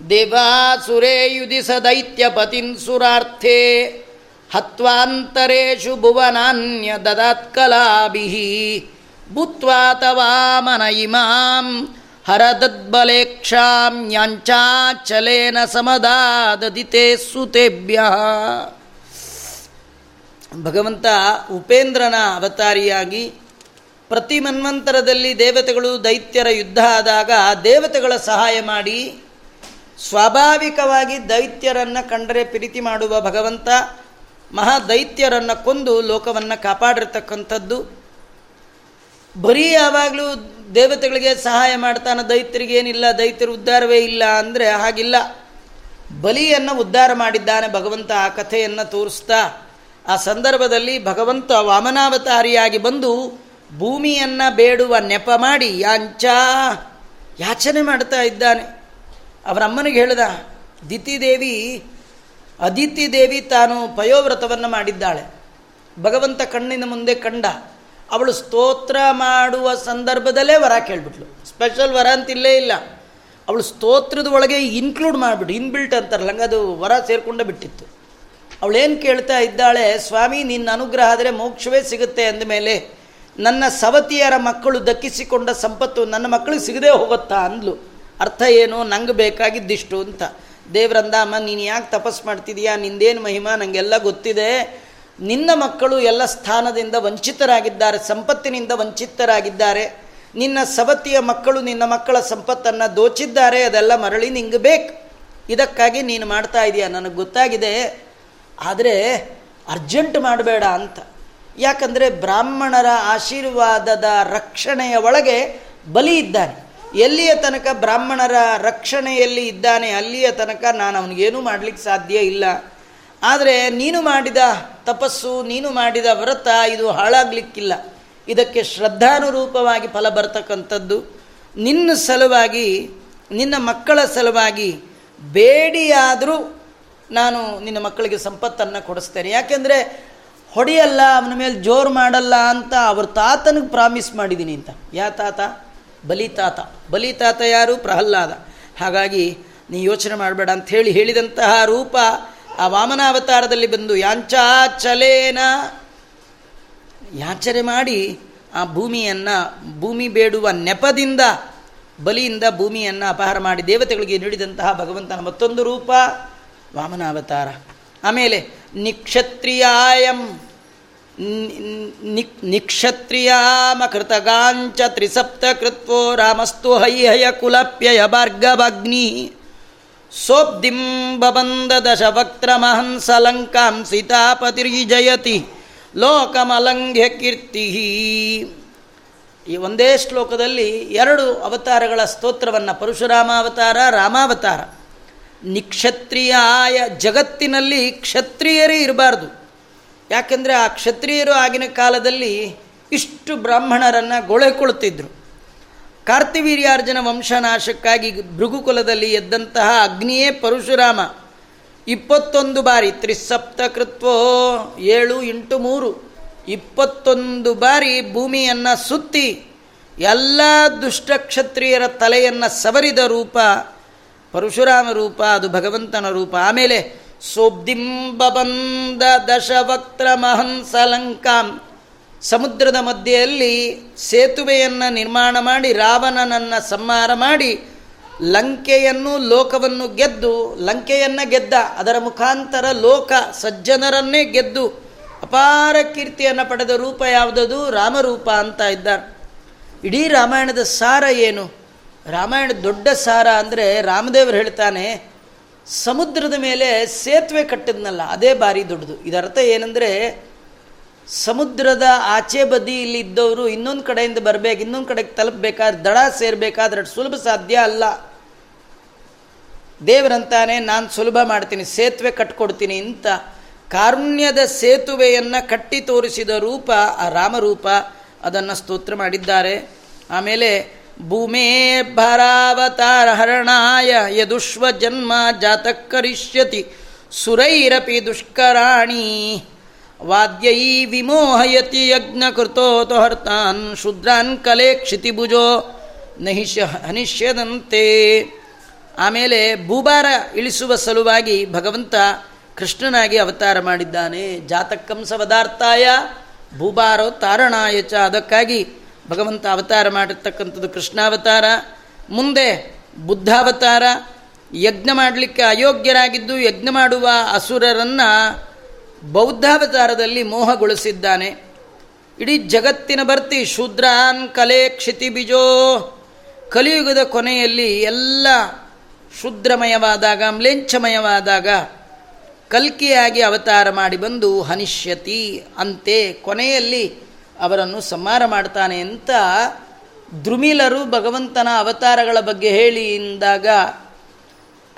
ದೇವಾಸುರೇ ಯುಧಿಸ ದೈತ್ಯ ಪತಿನ್ ಸುರಾರ್ಥೇ, ಹತ್ವಾಂತರೇಶು ಭುವನಾನ್ಯ ದದಾತ್ಕಲಾಭಿ ಭೂತ್ವಾ ತವಾಮನ ಇಮಾಂ ಹರದದ್ಬಲೇಕ್ಷಾಂಚಾಚಲೇನ ಸಮದಾದದಿತೆ ಸುತೆಭ್ಯ. ಭಗವಂತ ಉಪೇಂದ್ರನ ಅವತಾರಿಯಾಗಿ ಪ್ರತಿ ಮನ್ವಂತರದಲ್ಲಿ ದೇವತೆಗಳು ದೈತ್ಯರ ಯುದ್ಧ ಆದಾಗ ದೇವತೆಗಳ ಸಹಾಯ ಮಾಡಿ ಸ್ವಾಭಾವಿಕವಾಗಿ ದೈತ್ಯರನ್ನು ಕಂಡರೆ ಪ್ರೀತಿ ಮಾಡುವ ಭಗವಂತ ಮಹಾ ದೈತ್ಯರನ್ನು ಕೊಂದು ಲೋಕವನ್ನು ಕಾಪಾಡಿರ್ತಕ್ಕಂಥದ್ದು. ಬರೀ ಯಾವಾಗಲೂ ದೇವತೆಗಳಿಗೆ ಸಹಾಯ ಮಾಡ್ತಾನೆ ದೈತ್ಯರಿಗೇನಿಲ್ಲ, ದೈತ್ಯರು ಉದ್ಧಾರವೇ ಇಲ್ಲ ಅಂದರೆ ಹಾಗಿಲ್ಲ. ಬಲಿಯನ್ನು ಉದ್ಧಾರ ಮಾಡಿದ್ದಾನೆ ಭಗವಂತ ಆ ಕಥೆಯನ್ನು ತೋರಿಸ್ತಾ, ಆ ಸಂದರ್ಭದಲ್ಲಿ ಭಗವಂತ ವಾಮನಾವತಾರಿಯಾಗಿ ಬಂದು ಭೂಮಿಯನ್ನು ಬೇಡುವ ನೆಪ ಮಾಡಿ ಯಾಂಚ. ಯಾಚನೆ ಮಾಡ್ತಾ ಇದ್ದಾನೆ. ಅವರಮ್ಮನಿಗೆ ದಿತಿ ದೇವಿ ಅದಿತಿ ದೇವಿ ತಾನು ಪಯೋವ್ರತವನ್ನು ಮಾಡಿದ್ದಾಳೆ. ಭಗವಂತ ಕಣ್ಣಿನ ಮುಂದೆ ಕಂಡ. ಅವಳು ಸ್ತೋತ್ರ ಮಾಡುವ ಸಂದರ್ಭದಲ್ಲೇ ವರ ಕೇಳ್ಬಿಟ್ಲು. ಸ್ಪೆಷಲ್ ವರ ಅಂತಿಲ್ಲೇ ಇಲ್ಲ ಅವಳು ಸ್ತೋತ್ರದ ಒಳಗೆ ಇನ್ಕ್ಲೂಡ್ ಮಾಡಿಬಿಟ್ಟು ಇನ್ಬಿಲ್ಟ್ ಅಂತಾರಲ್ಲ ಅದು ವರ ಸೇರಿಕೊಂಡೇ ಬಿಟ್ಟಿತ್ತು. ಅವಳೇನು ಕೇಳ್ತಾ ಇದ್ದಾಳೆ, ಸ್ವಾಮಿ, ನಿನ್ನ ಅನುಗ್ರಹ ಆದರೆ ಮೋಕ್ಷವೇ ಸಿಗುತ್ತೆ ಅಂದಮೇಲೆ ನನ್ನ ಸವತಿಯರ ಮಕ್ಕಳು ದಕ್ಕಿಸಿಕೊಂಡ ಸಂಪತ್ತು ನನ್ನ ಮಕ್ಕಳಿಗೆ ಸಿಗದೆ ಹೋಗುತ್ತಾ ಅಂದ್ಲು. ಅರ್ಥ ಏನು? ನಂಗೆ ಬೇಕಾಗಿದ್ದಿಷ್ಟು ಅಂತ. ದೇವ್ರಂದಾಮ ಅಮ್ಮ ನೀನು ಯಾಕೆ ತಪಸ್ ಮಾಡ್ತಿದೀಯಾ? ನಿಂದೇನು ಮಹಿಮಾ? ನನಗೆಲ್ಲ ಗೊತ್ತಿದೆ. ನಿನ್ನ ಮಕ್ಕಳು ಎಲ್ಲ ಸ್ಥಾನದಿಂದ ವಂಚಿತರಾಗಿದ್ದಾರೆ, ಸಂಪತ್ತಿನಿಂದ ವಂಚಿತರಾಗಿದ್ದಾರೆ. ನಿನ್ನ ಸವತಿಯ ಮಕ್ಕಳು ನಿನ್ನ ಮಕ್ಕಳ ಸಂಪತ್ತನ್ನು ದೋಚಿದ್ದಾರೆ, ಅದೆಲ್ಲ ಮರಳಿ ನಿಂಗೆ ಬೇಕು. ಇದಕ್ಕಾಗಿ ನೀನು ಮಾಡ್ತಾ ಇದೀಯ? ನನಗೆ ಗೊತ್ತಾಗಿದೆ. ಆದರೆ ಅರ್ಜೆಂಟ್ ಮಾಡಬೇಡ ಅಂತ. ಯಾಕಂದರೆ ಬ್ರಾಹ್ಮಣರ ಆಶೀರ್ವಾದದ ರಕ್ಷಣೆಯ ಒಳಗೆ ಬಲಿ ಇದ್ದಾನೆ. ಎಲ್ಲಿಯ ತನಕ ಬ್ರಾಹ್ಮಣರ ರಕ್ಷಣೆಯಲ್ಲಿ ಇದ್ದಾನೆ, ಅಲ್ಲಿಯ ತನಕ ನಾನು ಅವನಿಗೇನೂ ಮಾಡಲಿಕ್ಕೆ ಸಾಧ್ಯ ಇಲ್ಲ. ಆದರೆ ನೀನು ಮಾಡಿದ ತಪಸ್ಸು, ನೀನು ಮಾಡಿದ ವ್ರತ ಇದು ಹಾಳಾಗಲಿಕ್ಕಿಲ್ಲ. ಇದಕ್ಕೆ ಶ್ರದ್ಧಾನುರೂಪವಾಗಿ ಫಲ ಬರ್ತಕ್ಕಂಥದ್ದು. ನಿನ್ನ ಸಲುವಾಗಿ, ನಿನ್ನ ಮಕ್ಕಳ ಸಲುವಾಗಿ ಬೇಡಿಯಾದರೂ ನಾನು ನಿನ್ನ ಮಕ್ಕಳಿಗೆ ಸಂಪತ್ತನ್ನು ಕೊಡಿಸ್ತೇನೆ. ಯಾಕೆಂದರೆ ಹೊಡೆಯಲ್ಲ, ಅವನ ಮೇಲೆ ಜೋರು ಮಾಡಲ್ಲ ಅಂತ ಅವ್ರ ತಾತನಿಗೆ ಪ್ರಾಮಿಸ್ ಮಾಡಿದ್ದೀನಿ ಅಂತ. ಯಾ ತಾತ? ಬಲಿ ತಾತ. ಬಲಿ ತಾತ ಯಾರು? ಪ್ರಹ್ಲಾದ. ಹಾಗಾಗಿ ನೀ ಯೋಚನೆ ಮಾಡಬೇಡ ಅಂತ ಹೇಳಿ ಹೇಳಿದಂತಹ ರೂಪ ಆ ವಾಮನಾವತಾರದಲ್ಲಿ ಬಂದು ಯಾಂಚಾಚಲೇನ. ಯಾಚನೆ ಮಾಡಿ ಆ ಭೂಮಿಯನ್ನು, ಭೂಮಿ ಬೇಡುವ ನೆಪದಿಂದ, ಬಲಿಯಿಂದ ಭೂಮಿಯನ್ನು ಅಪಹಾರ ಮಾಡಿ ದೇವತೆಗಳಿಗೆ ನೀಡಿದಂತಹ ಭಗವಂತನ ಮತ್ತೊಂದು ರೂಪ ವಾಮನಾವತಾರ. ಆಮೇಲೆ ನಿಕ್ಷತ್ರಿಯಾಯಂ. ನಿಕ್ಷತ್ರಿಯಾಮಕೃತಗಾಂಚ ತ್ರಿಸಪ್ತ ಕೃತ್ವೋ ರಾಮಸ್ತು ಹೈಹಯ ಕುಲಪ್ಯಯ ಭಾರ್ಗವಗ್ನಿ. ಸೋಬ್ಧಿಂಬಂದ ಬಬಂದ ದಶವಕ್ತ್ರಮಹಂಸ ಲಂಕಾಂ ಸೀತಾಪತಿರ್ಜಯತಿ ಲೋಕಮಲಂಘ್ಯ ಕೀರ್ತಿ ಈ ಒಂದೇ ಶ್ಲೋಕದಲ್ಲಿ ಎರಡು ಅವತಾರಗಳ ಸ್ತೋತ್ರವನ್ನು ಪರಶುರಾಮ ಅವತಾರ ರಾಮಾವತಾರ ನಿಕ್ಷತ್ರಿಯಾಯ ಜಗತ್ತಿನಲ್ಲಿ ಕ್ಷತ್ರಿಯರೇ ಇರಬಾರ್ದು. ಯಾಕೆಂದರೆ ಆ ಕ್ಷತ್ರಿಯರು ಆಗಿನ ಕಾಲದಲ್ಲಿ ಇಷ್ಟು ಬ್ರಾಹ್ಮಣರನ್ನು ಗೊಳೆಕೊಳ್ತಿದ್ರು. ಕಾರ್ತಿವೀರ್ಯಾರ್ಜುನ ವಂಶನಾಶಕ್ಕಾಗಿ ಭೃಗುಕುಲದಲ್ಲಿ ಎದ್ದಂತಹ ಅಗ್ನಿಯೇ ಪರಶುರಾಮ. ಇಪ್ಪತ್ತೊಂದು ಬಾರಿ ತ್ರಿಸಪ್ತ ಕೃತ್ವೋ ಏಳು ಎಂಟು ಮೂರು. ಇಪ್ಪತ್ತೊಂದು ಬಾರಿ ಭೂಮಿಯನ್ನು ಸುತ್ತಿ ಎಲ್ಲ ದುಷ್ಟಕ್ಷತ್ರಿಯರ ತಲೆಯನ್ನು ಸವರಿದ ರೂಪ ಪರಶುರಾಮ ರೂಪ, ಅದು ಭಗವಂತನ ರೂಪ. ಆಮೇಲೆ ಸೋಬ್ದಿಂಬಬಂದ ದಶವಕ್ತ್ರ ಮಹಂಸಲಂಕಾಂ. ಸಮುದ್ರದ ಮಧ್ಯೆಯಲ್ಲಿ ಸೇತುವೆಯನ್ನು ನಿರ್ಮಾಣ ಮಾಡಿ ರಾವಣನನ್ನು ಸಂಹಾರ ಮಾಡಿ ಲಂಕೆಯನ್ನು ಲೋಕವನ್ನು ಗೆದ್ದು ಲಂಕೆಯನ್ನು ಗೆದ್ದ. ಅದರ ಮುಖಾಂತರ ಲೋಕ ಸಜ್ಜನರನ್ನೇ ಗೆದ್ದು ಅಪಾರ ಕೀರ್ತಿಯನ್ನು ಪಡೆದ ರೂಪ ಯಾವುದದು? ರಾಮರೂಪ ಅಂತ ಇದ್ದಾರೆ. ಇಡೀ ರಾಮಾಯಣದ ಸಾರ ಏನು? ರಾಮಾಯಣ ದೊಡ್ಡ ಸಾರ ಅಂದರೆ ರಾಮದೇವರು ಹೇಳ್ತಾನೆ ಸಮುದ್ರದ ಮೇಲೆ ಸೇತುವೆ ಕಟ್ಟಿದ್ನಲ್ಲ, ಅದೇ ಭಾರಿ ದೊಡ್ಡದು. ಇದರ್ಥ ಏನಂದರೆ, ಸಮುದ್ರದ ಆಚೆ ಬದಿಯಲ್ಲಿ ಇದ್ದವರು ಇನ್ನೊಂದು ಕಡೆಯಿಂದ ಬರಬೇಕು, ಇನ್ನೊಂದು ಕಡೆಗೆ ತಲುಪಬೇಕಾದ್ರೆ, ದಡ ಸೇರಬೇಕಾದ್ರೆ ಸುಲಭ ಸಾಧ್ಯ ಅಲ್ಲ. ದೇವರಂತಾನೆ ನಾನು ಸುಲಭ ಮಾಡ್ತೀನಿ, ಸೇತುವೆ ಕಟ್ಕೊಡ್ತೀನಿ ಅಂತ ಕಾರುಣ್ಯದ ಸೇತುವೆಯನ್ನು ಕಟ್ಟಿ ತೋರಿಸಿದ ರೂಪ, ಆ ರಾಮರೂಪ, ಅದನ್ನು ಸ್ತೋತ್ರ ಮಾಡಿದ್ದಾರೆ. ಆಮೇಲೆ ಭೂಮೇ ಭಾರಾವತಾರ ಹರಣಾಯ ಯದುಷ್ವ ಜನ್ಮ ಜಾತಕರಿಷ್ಯತಿ ಸುರೈರಪಿ ದುಷ್ಕರಾಣಿ. ವಾದ್ಯೈ ವಿಮೋಹಯತಿ ಯಜ್ಞಕೃತೋತಹರ್ತಾನ್ ಶುದ್ರಾನ್ ಕಲೆ ಕ್ಷಿತಿಭುಜೋ ನಹಿಷ್ಯ ಹನಿಷ್ಯದಂತೆ. ಆಮೇಲೆ ಭೂಭಾರ ಇಳಿಸುವ ಸಲುವಾಗಿ ಭಗವಂತ ಕೃಷ್ಣನಾಗಿ ಅವತಾರ ಮಾಡಿದ್ದಾನೆ. ಜಾತಕಂಸ ಪದಾರ್ಥಾಯ ಭೂಭಾರೋ ತಾರಣಾಯ ಚ. ಅದಕ್ಕಾಗಿ ಭಗವಂತ ಅವತಾರ ಮಾಡಿರ್ತಕ್ಕಂಥದ್ದು ಕೃಷ್ಣಾವತಾರ. ಮುಂದೆ ಬುದ್ಧಾವತಾರ. ಯಜ್ಞ ಮಾಡಲಿಕ್ಕೆ ಅಯೋಗ್ಯರಾಗಿದ್ದು ಯಜ್ಞ ಮಾಡುವ ಅಸುರರನ್ನು ಬೌದ್ಧಾವತಾರದಲ್ಲಿ ಮೋಹಗೊಳಿಸಿದ್ದಾನೆ. ಇಡೀ ಜಗತ್ತಿನ ಬರ್ತಿ ಶೂದ್ರಾನ್ ಕಲೆ ಕ್ಷಿತಿಬಿಜೋ ಕಲಿಯುಗದ ಕೊನೆಯಲ್ಲಿ ಎಲ್ಲ ಶುದ್ರಮಯವಾದಾಗ ಮ್ಲೇಂಛಮಯವಾದಾಗ ಕಲ್ಕಿಯಾಗಿ ಅವತಾರ ಮಾಡಿ ಬಂದು ಹನಿಷ್ಯತಿ ಅಂತೆ ಕೊನೆಯಲ್ಲಿ ಅವರನ್ನು ಸಂಹಾರ ಮಾಡ್ತಾನೆ ಅಂತ ದ್ರುಮಿಲರು ಭಗವಂತನ ಅವತಾರಗಳ ಬಗ್ಗೆ ಹೇಳಿ ಎಂದಾಗ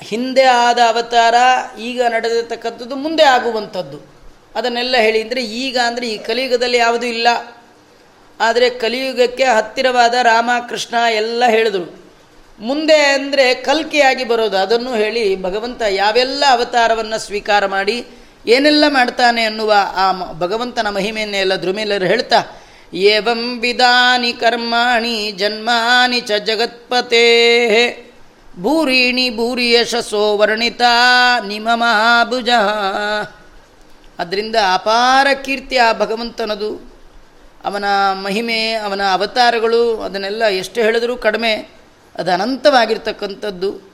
ಹಿಂದೆ ಆದ ಅವತಾರ ಈಗ ನಡೆದಿರ್ತಕ್ಕಂಥದ್ದು ಮುಂದೆ ಆಗುವಂಥದ್ದು. ಅದನ್ನೆಲ್ಲ ಹೇಳಿ ಅಂದರೆ ಈಗ ಅಂದರೆ ಈ ಕಲಿಯುಗದಲ್ಲಿ ಯಾವುದೂ ಇಲ್ಲ. ಆದರೆ ಕಲಿಯುಗಕ್ಕೆ ಹತ್ತಿರವಾದ ರಾಮ, ಕೃಷ್ಣ ಎಲ್ಲ ಹೇಳಿದರು. ಮುಂದೆ ಅಂದರೆ ಕಲ್ಕಿಯಾಗಿ ಬರೋದು. ಅದನ್ನು ಹೇಳಿ ಭಗವಂತ ಯಾವೆಲ್ಲ ಅವತಾರವನ್ನು ಸ್ವೀಕಾರ ಮಾಡಿ ಏನೆಲ್ಲ ಮಾಡ್ತಾನೆ ಅನ್ನುವ ಆ ಭಗವಂತನ ಮಹಿಮೆಯನ್ನೆಲ್ಲ ಧ್ರುಮಿಲರು ಹೇಳ್ತಾ, ಏವಂ ವಿಧಾನಿ ಕರ್ಮಾಣಿ ಜನ್ಮಾನಿ ಚ ಜಗತ್ಪತೆ, ಭೂರಿಣಿ ಭೂರಿ ಯಶಸ್ಸೋ ವರ್ಣಿತ ನಿಮಮಾಭುಜ ಅದರಿಂದ ಅಪಾರ ಕೀರ್ತಿ ಆ ಭಗವಂತನದು. ಅವನ ಮಹಿಮೆ, ಅವನ ಅವತಾರಗಳು ಅದನ್ನೆಲ್ಲ ಎಷ್ಟು ಹೇಳಿದರೂ ಕಡಿಮೆ, ಅದು ಅನಂತವಾಗಿರ್ತಕ್ಕಂಥದ್ದು.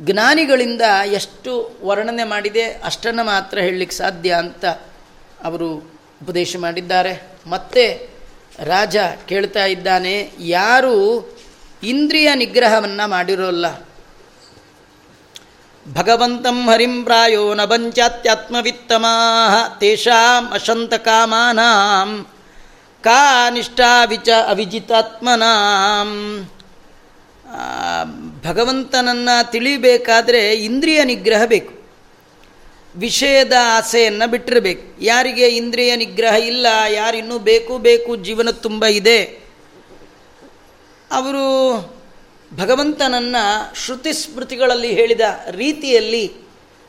ಜ್ಞಾನಿಗಳಿಂದ ಎಷ್ಟು ವರ್ಣನೆ ಮಾಡಿದೆ ಅಷ್ಟನ್ನು ಮಾತ್ರ ಹೇಳಲಿಕ್ಕೆ ಸಾಧ್ಯ ಅಂತ ಅವರು ಉಪದೇಶ ಮಾಡಿದ್ದಾರೆ. ಮತ್ತೆ ರಾಜ ಕೇಳ್ತಾ ಇದ್ದಾನೆ, ಯಾರು ಇಂದ್ರಿಯ ನಿಗ್ರಹವನ್ನು ಮಾಡಿರೋಲ್ಲ. ಭಗವಂತಂ ಹರಿಂ ಪ್ರಾಯೋ ನ ತೇಷಾಂ ಅಶಂತಕಾಮಾನಾಂ, ಕಾ ನಿಷ್ಠಾ ವಿಚ ಅವಿಜಿತಾತ್ಮನಾಂ ಭಗವಂತನನ್ನು ತಿಳಿಬೇಕಾದರೆ ಇಂದ್ರಿಯ ನಿಗ್ರಹ ಬೇಕು. ವಿಷಯದ ಆಸೆಯನ್ನು ಬಿಟ್ಟಿರಬೇಕು. ಯಾರಿಗೆ ಇಂದ್ರಿಯ ನಿಗ್ರಹ ಇಲ್ಲ, ಯಾರಿನ್ನೂ ಬೇಕು ಬೇಕು, ಜೀವನ ತುಂಬ ಇದೆ. ಅವರು ಭಗವಂತನನ್ನು ಶ್ರುತಿ ಸ್ಮೃತಿಗಳಲ್ಲಿ ಹೇಳಿದ ರೀತಿಯಲ್ಲಿ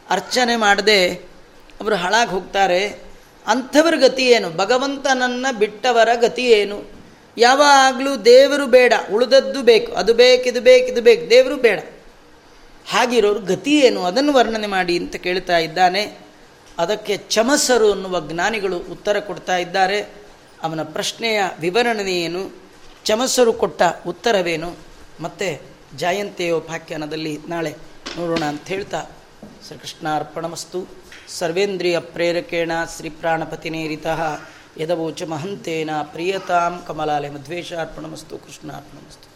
ಅರ್ಚನೆ ಮಾಡದೆ ಅವರು ಹಾಳಾಗಿ ಹೋಗ್ತಾರೆ. ಅಂಥವ್ರ ಗತಿ ಏನು? ಭಗವಂತನನ್ನು ಬಿಟ್ಟವರ ಗತಿ ಏನು? ಯಾವಾಗಲೂ ದೇವರು ಬೇಡ, ಉಳಿದದ್ದು ಬೇಕು, ಅದು ಬೇಕು, ಇದು ಬೇಕು ಇದು ಬೇಕು, ದೇವರು ಬೇಡ. ಹಾಗಿರೋರು ಗತಿ ಏನು? ಅದನ್ನು ವರ್ಣನೆ ಮಾಡಿ ಅಂತ ಕೇಳ್ತಾ ಇದ್ದಾನೆ. ಅದಕ್ಕೆ ಚಮಸರು ಅನ್ನುವ ಜ್ಞಾನಿಗಳು ಉತ್ತರ ಕೊಡ್ತಾ ಇದ್ದಾರೆ. ಅವನ ಪ್ರಶ್ನೆಯ ವಿವರಣೆಯೇನು ಚಮಸರು ಕೊಟ್ಟ ಉತ್ತರವೇನು? ಮತ್ತು ಜಾಯಂತೆಯೋಪಾಖ್ಯಾನದಲ್ಲಿ ನಾಳೆ ನೋಡೋಣ ಅಂತ ಹೇಳ್ತಾ ಶ್ರೀಕೃಷ್ಣಾರ್ಪಣಮಸ್ತು. ಸರ್ವೇಂದ್ರಿಯ ಪ್ರೇರಕೇಣ ಶ್ರೀಪ್ರಾಣಪತಿನೇರಿತಃ. ಯದವೋಚ ಮಹಂತೇನ ಪ್ರಿಯತಾಂ ಕಮಲಾಲಯ ಮಧ್ವೇಶಾರ್ಪಣಮಸ್ತು ಕೃಷ್ಣಾರ್ಪಣಮಸ್ತು.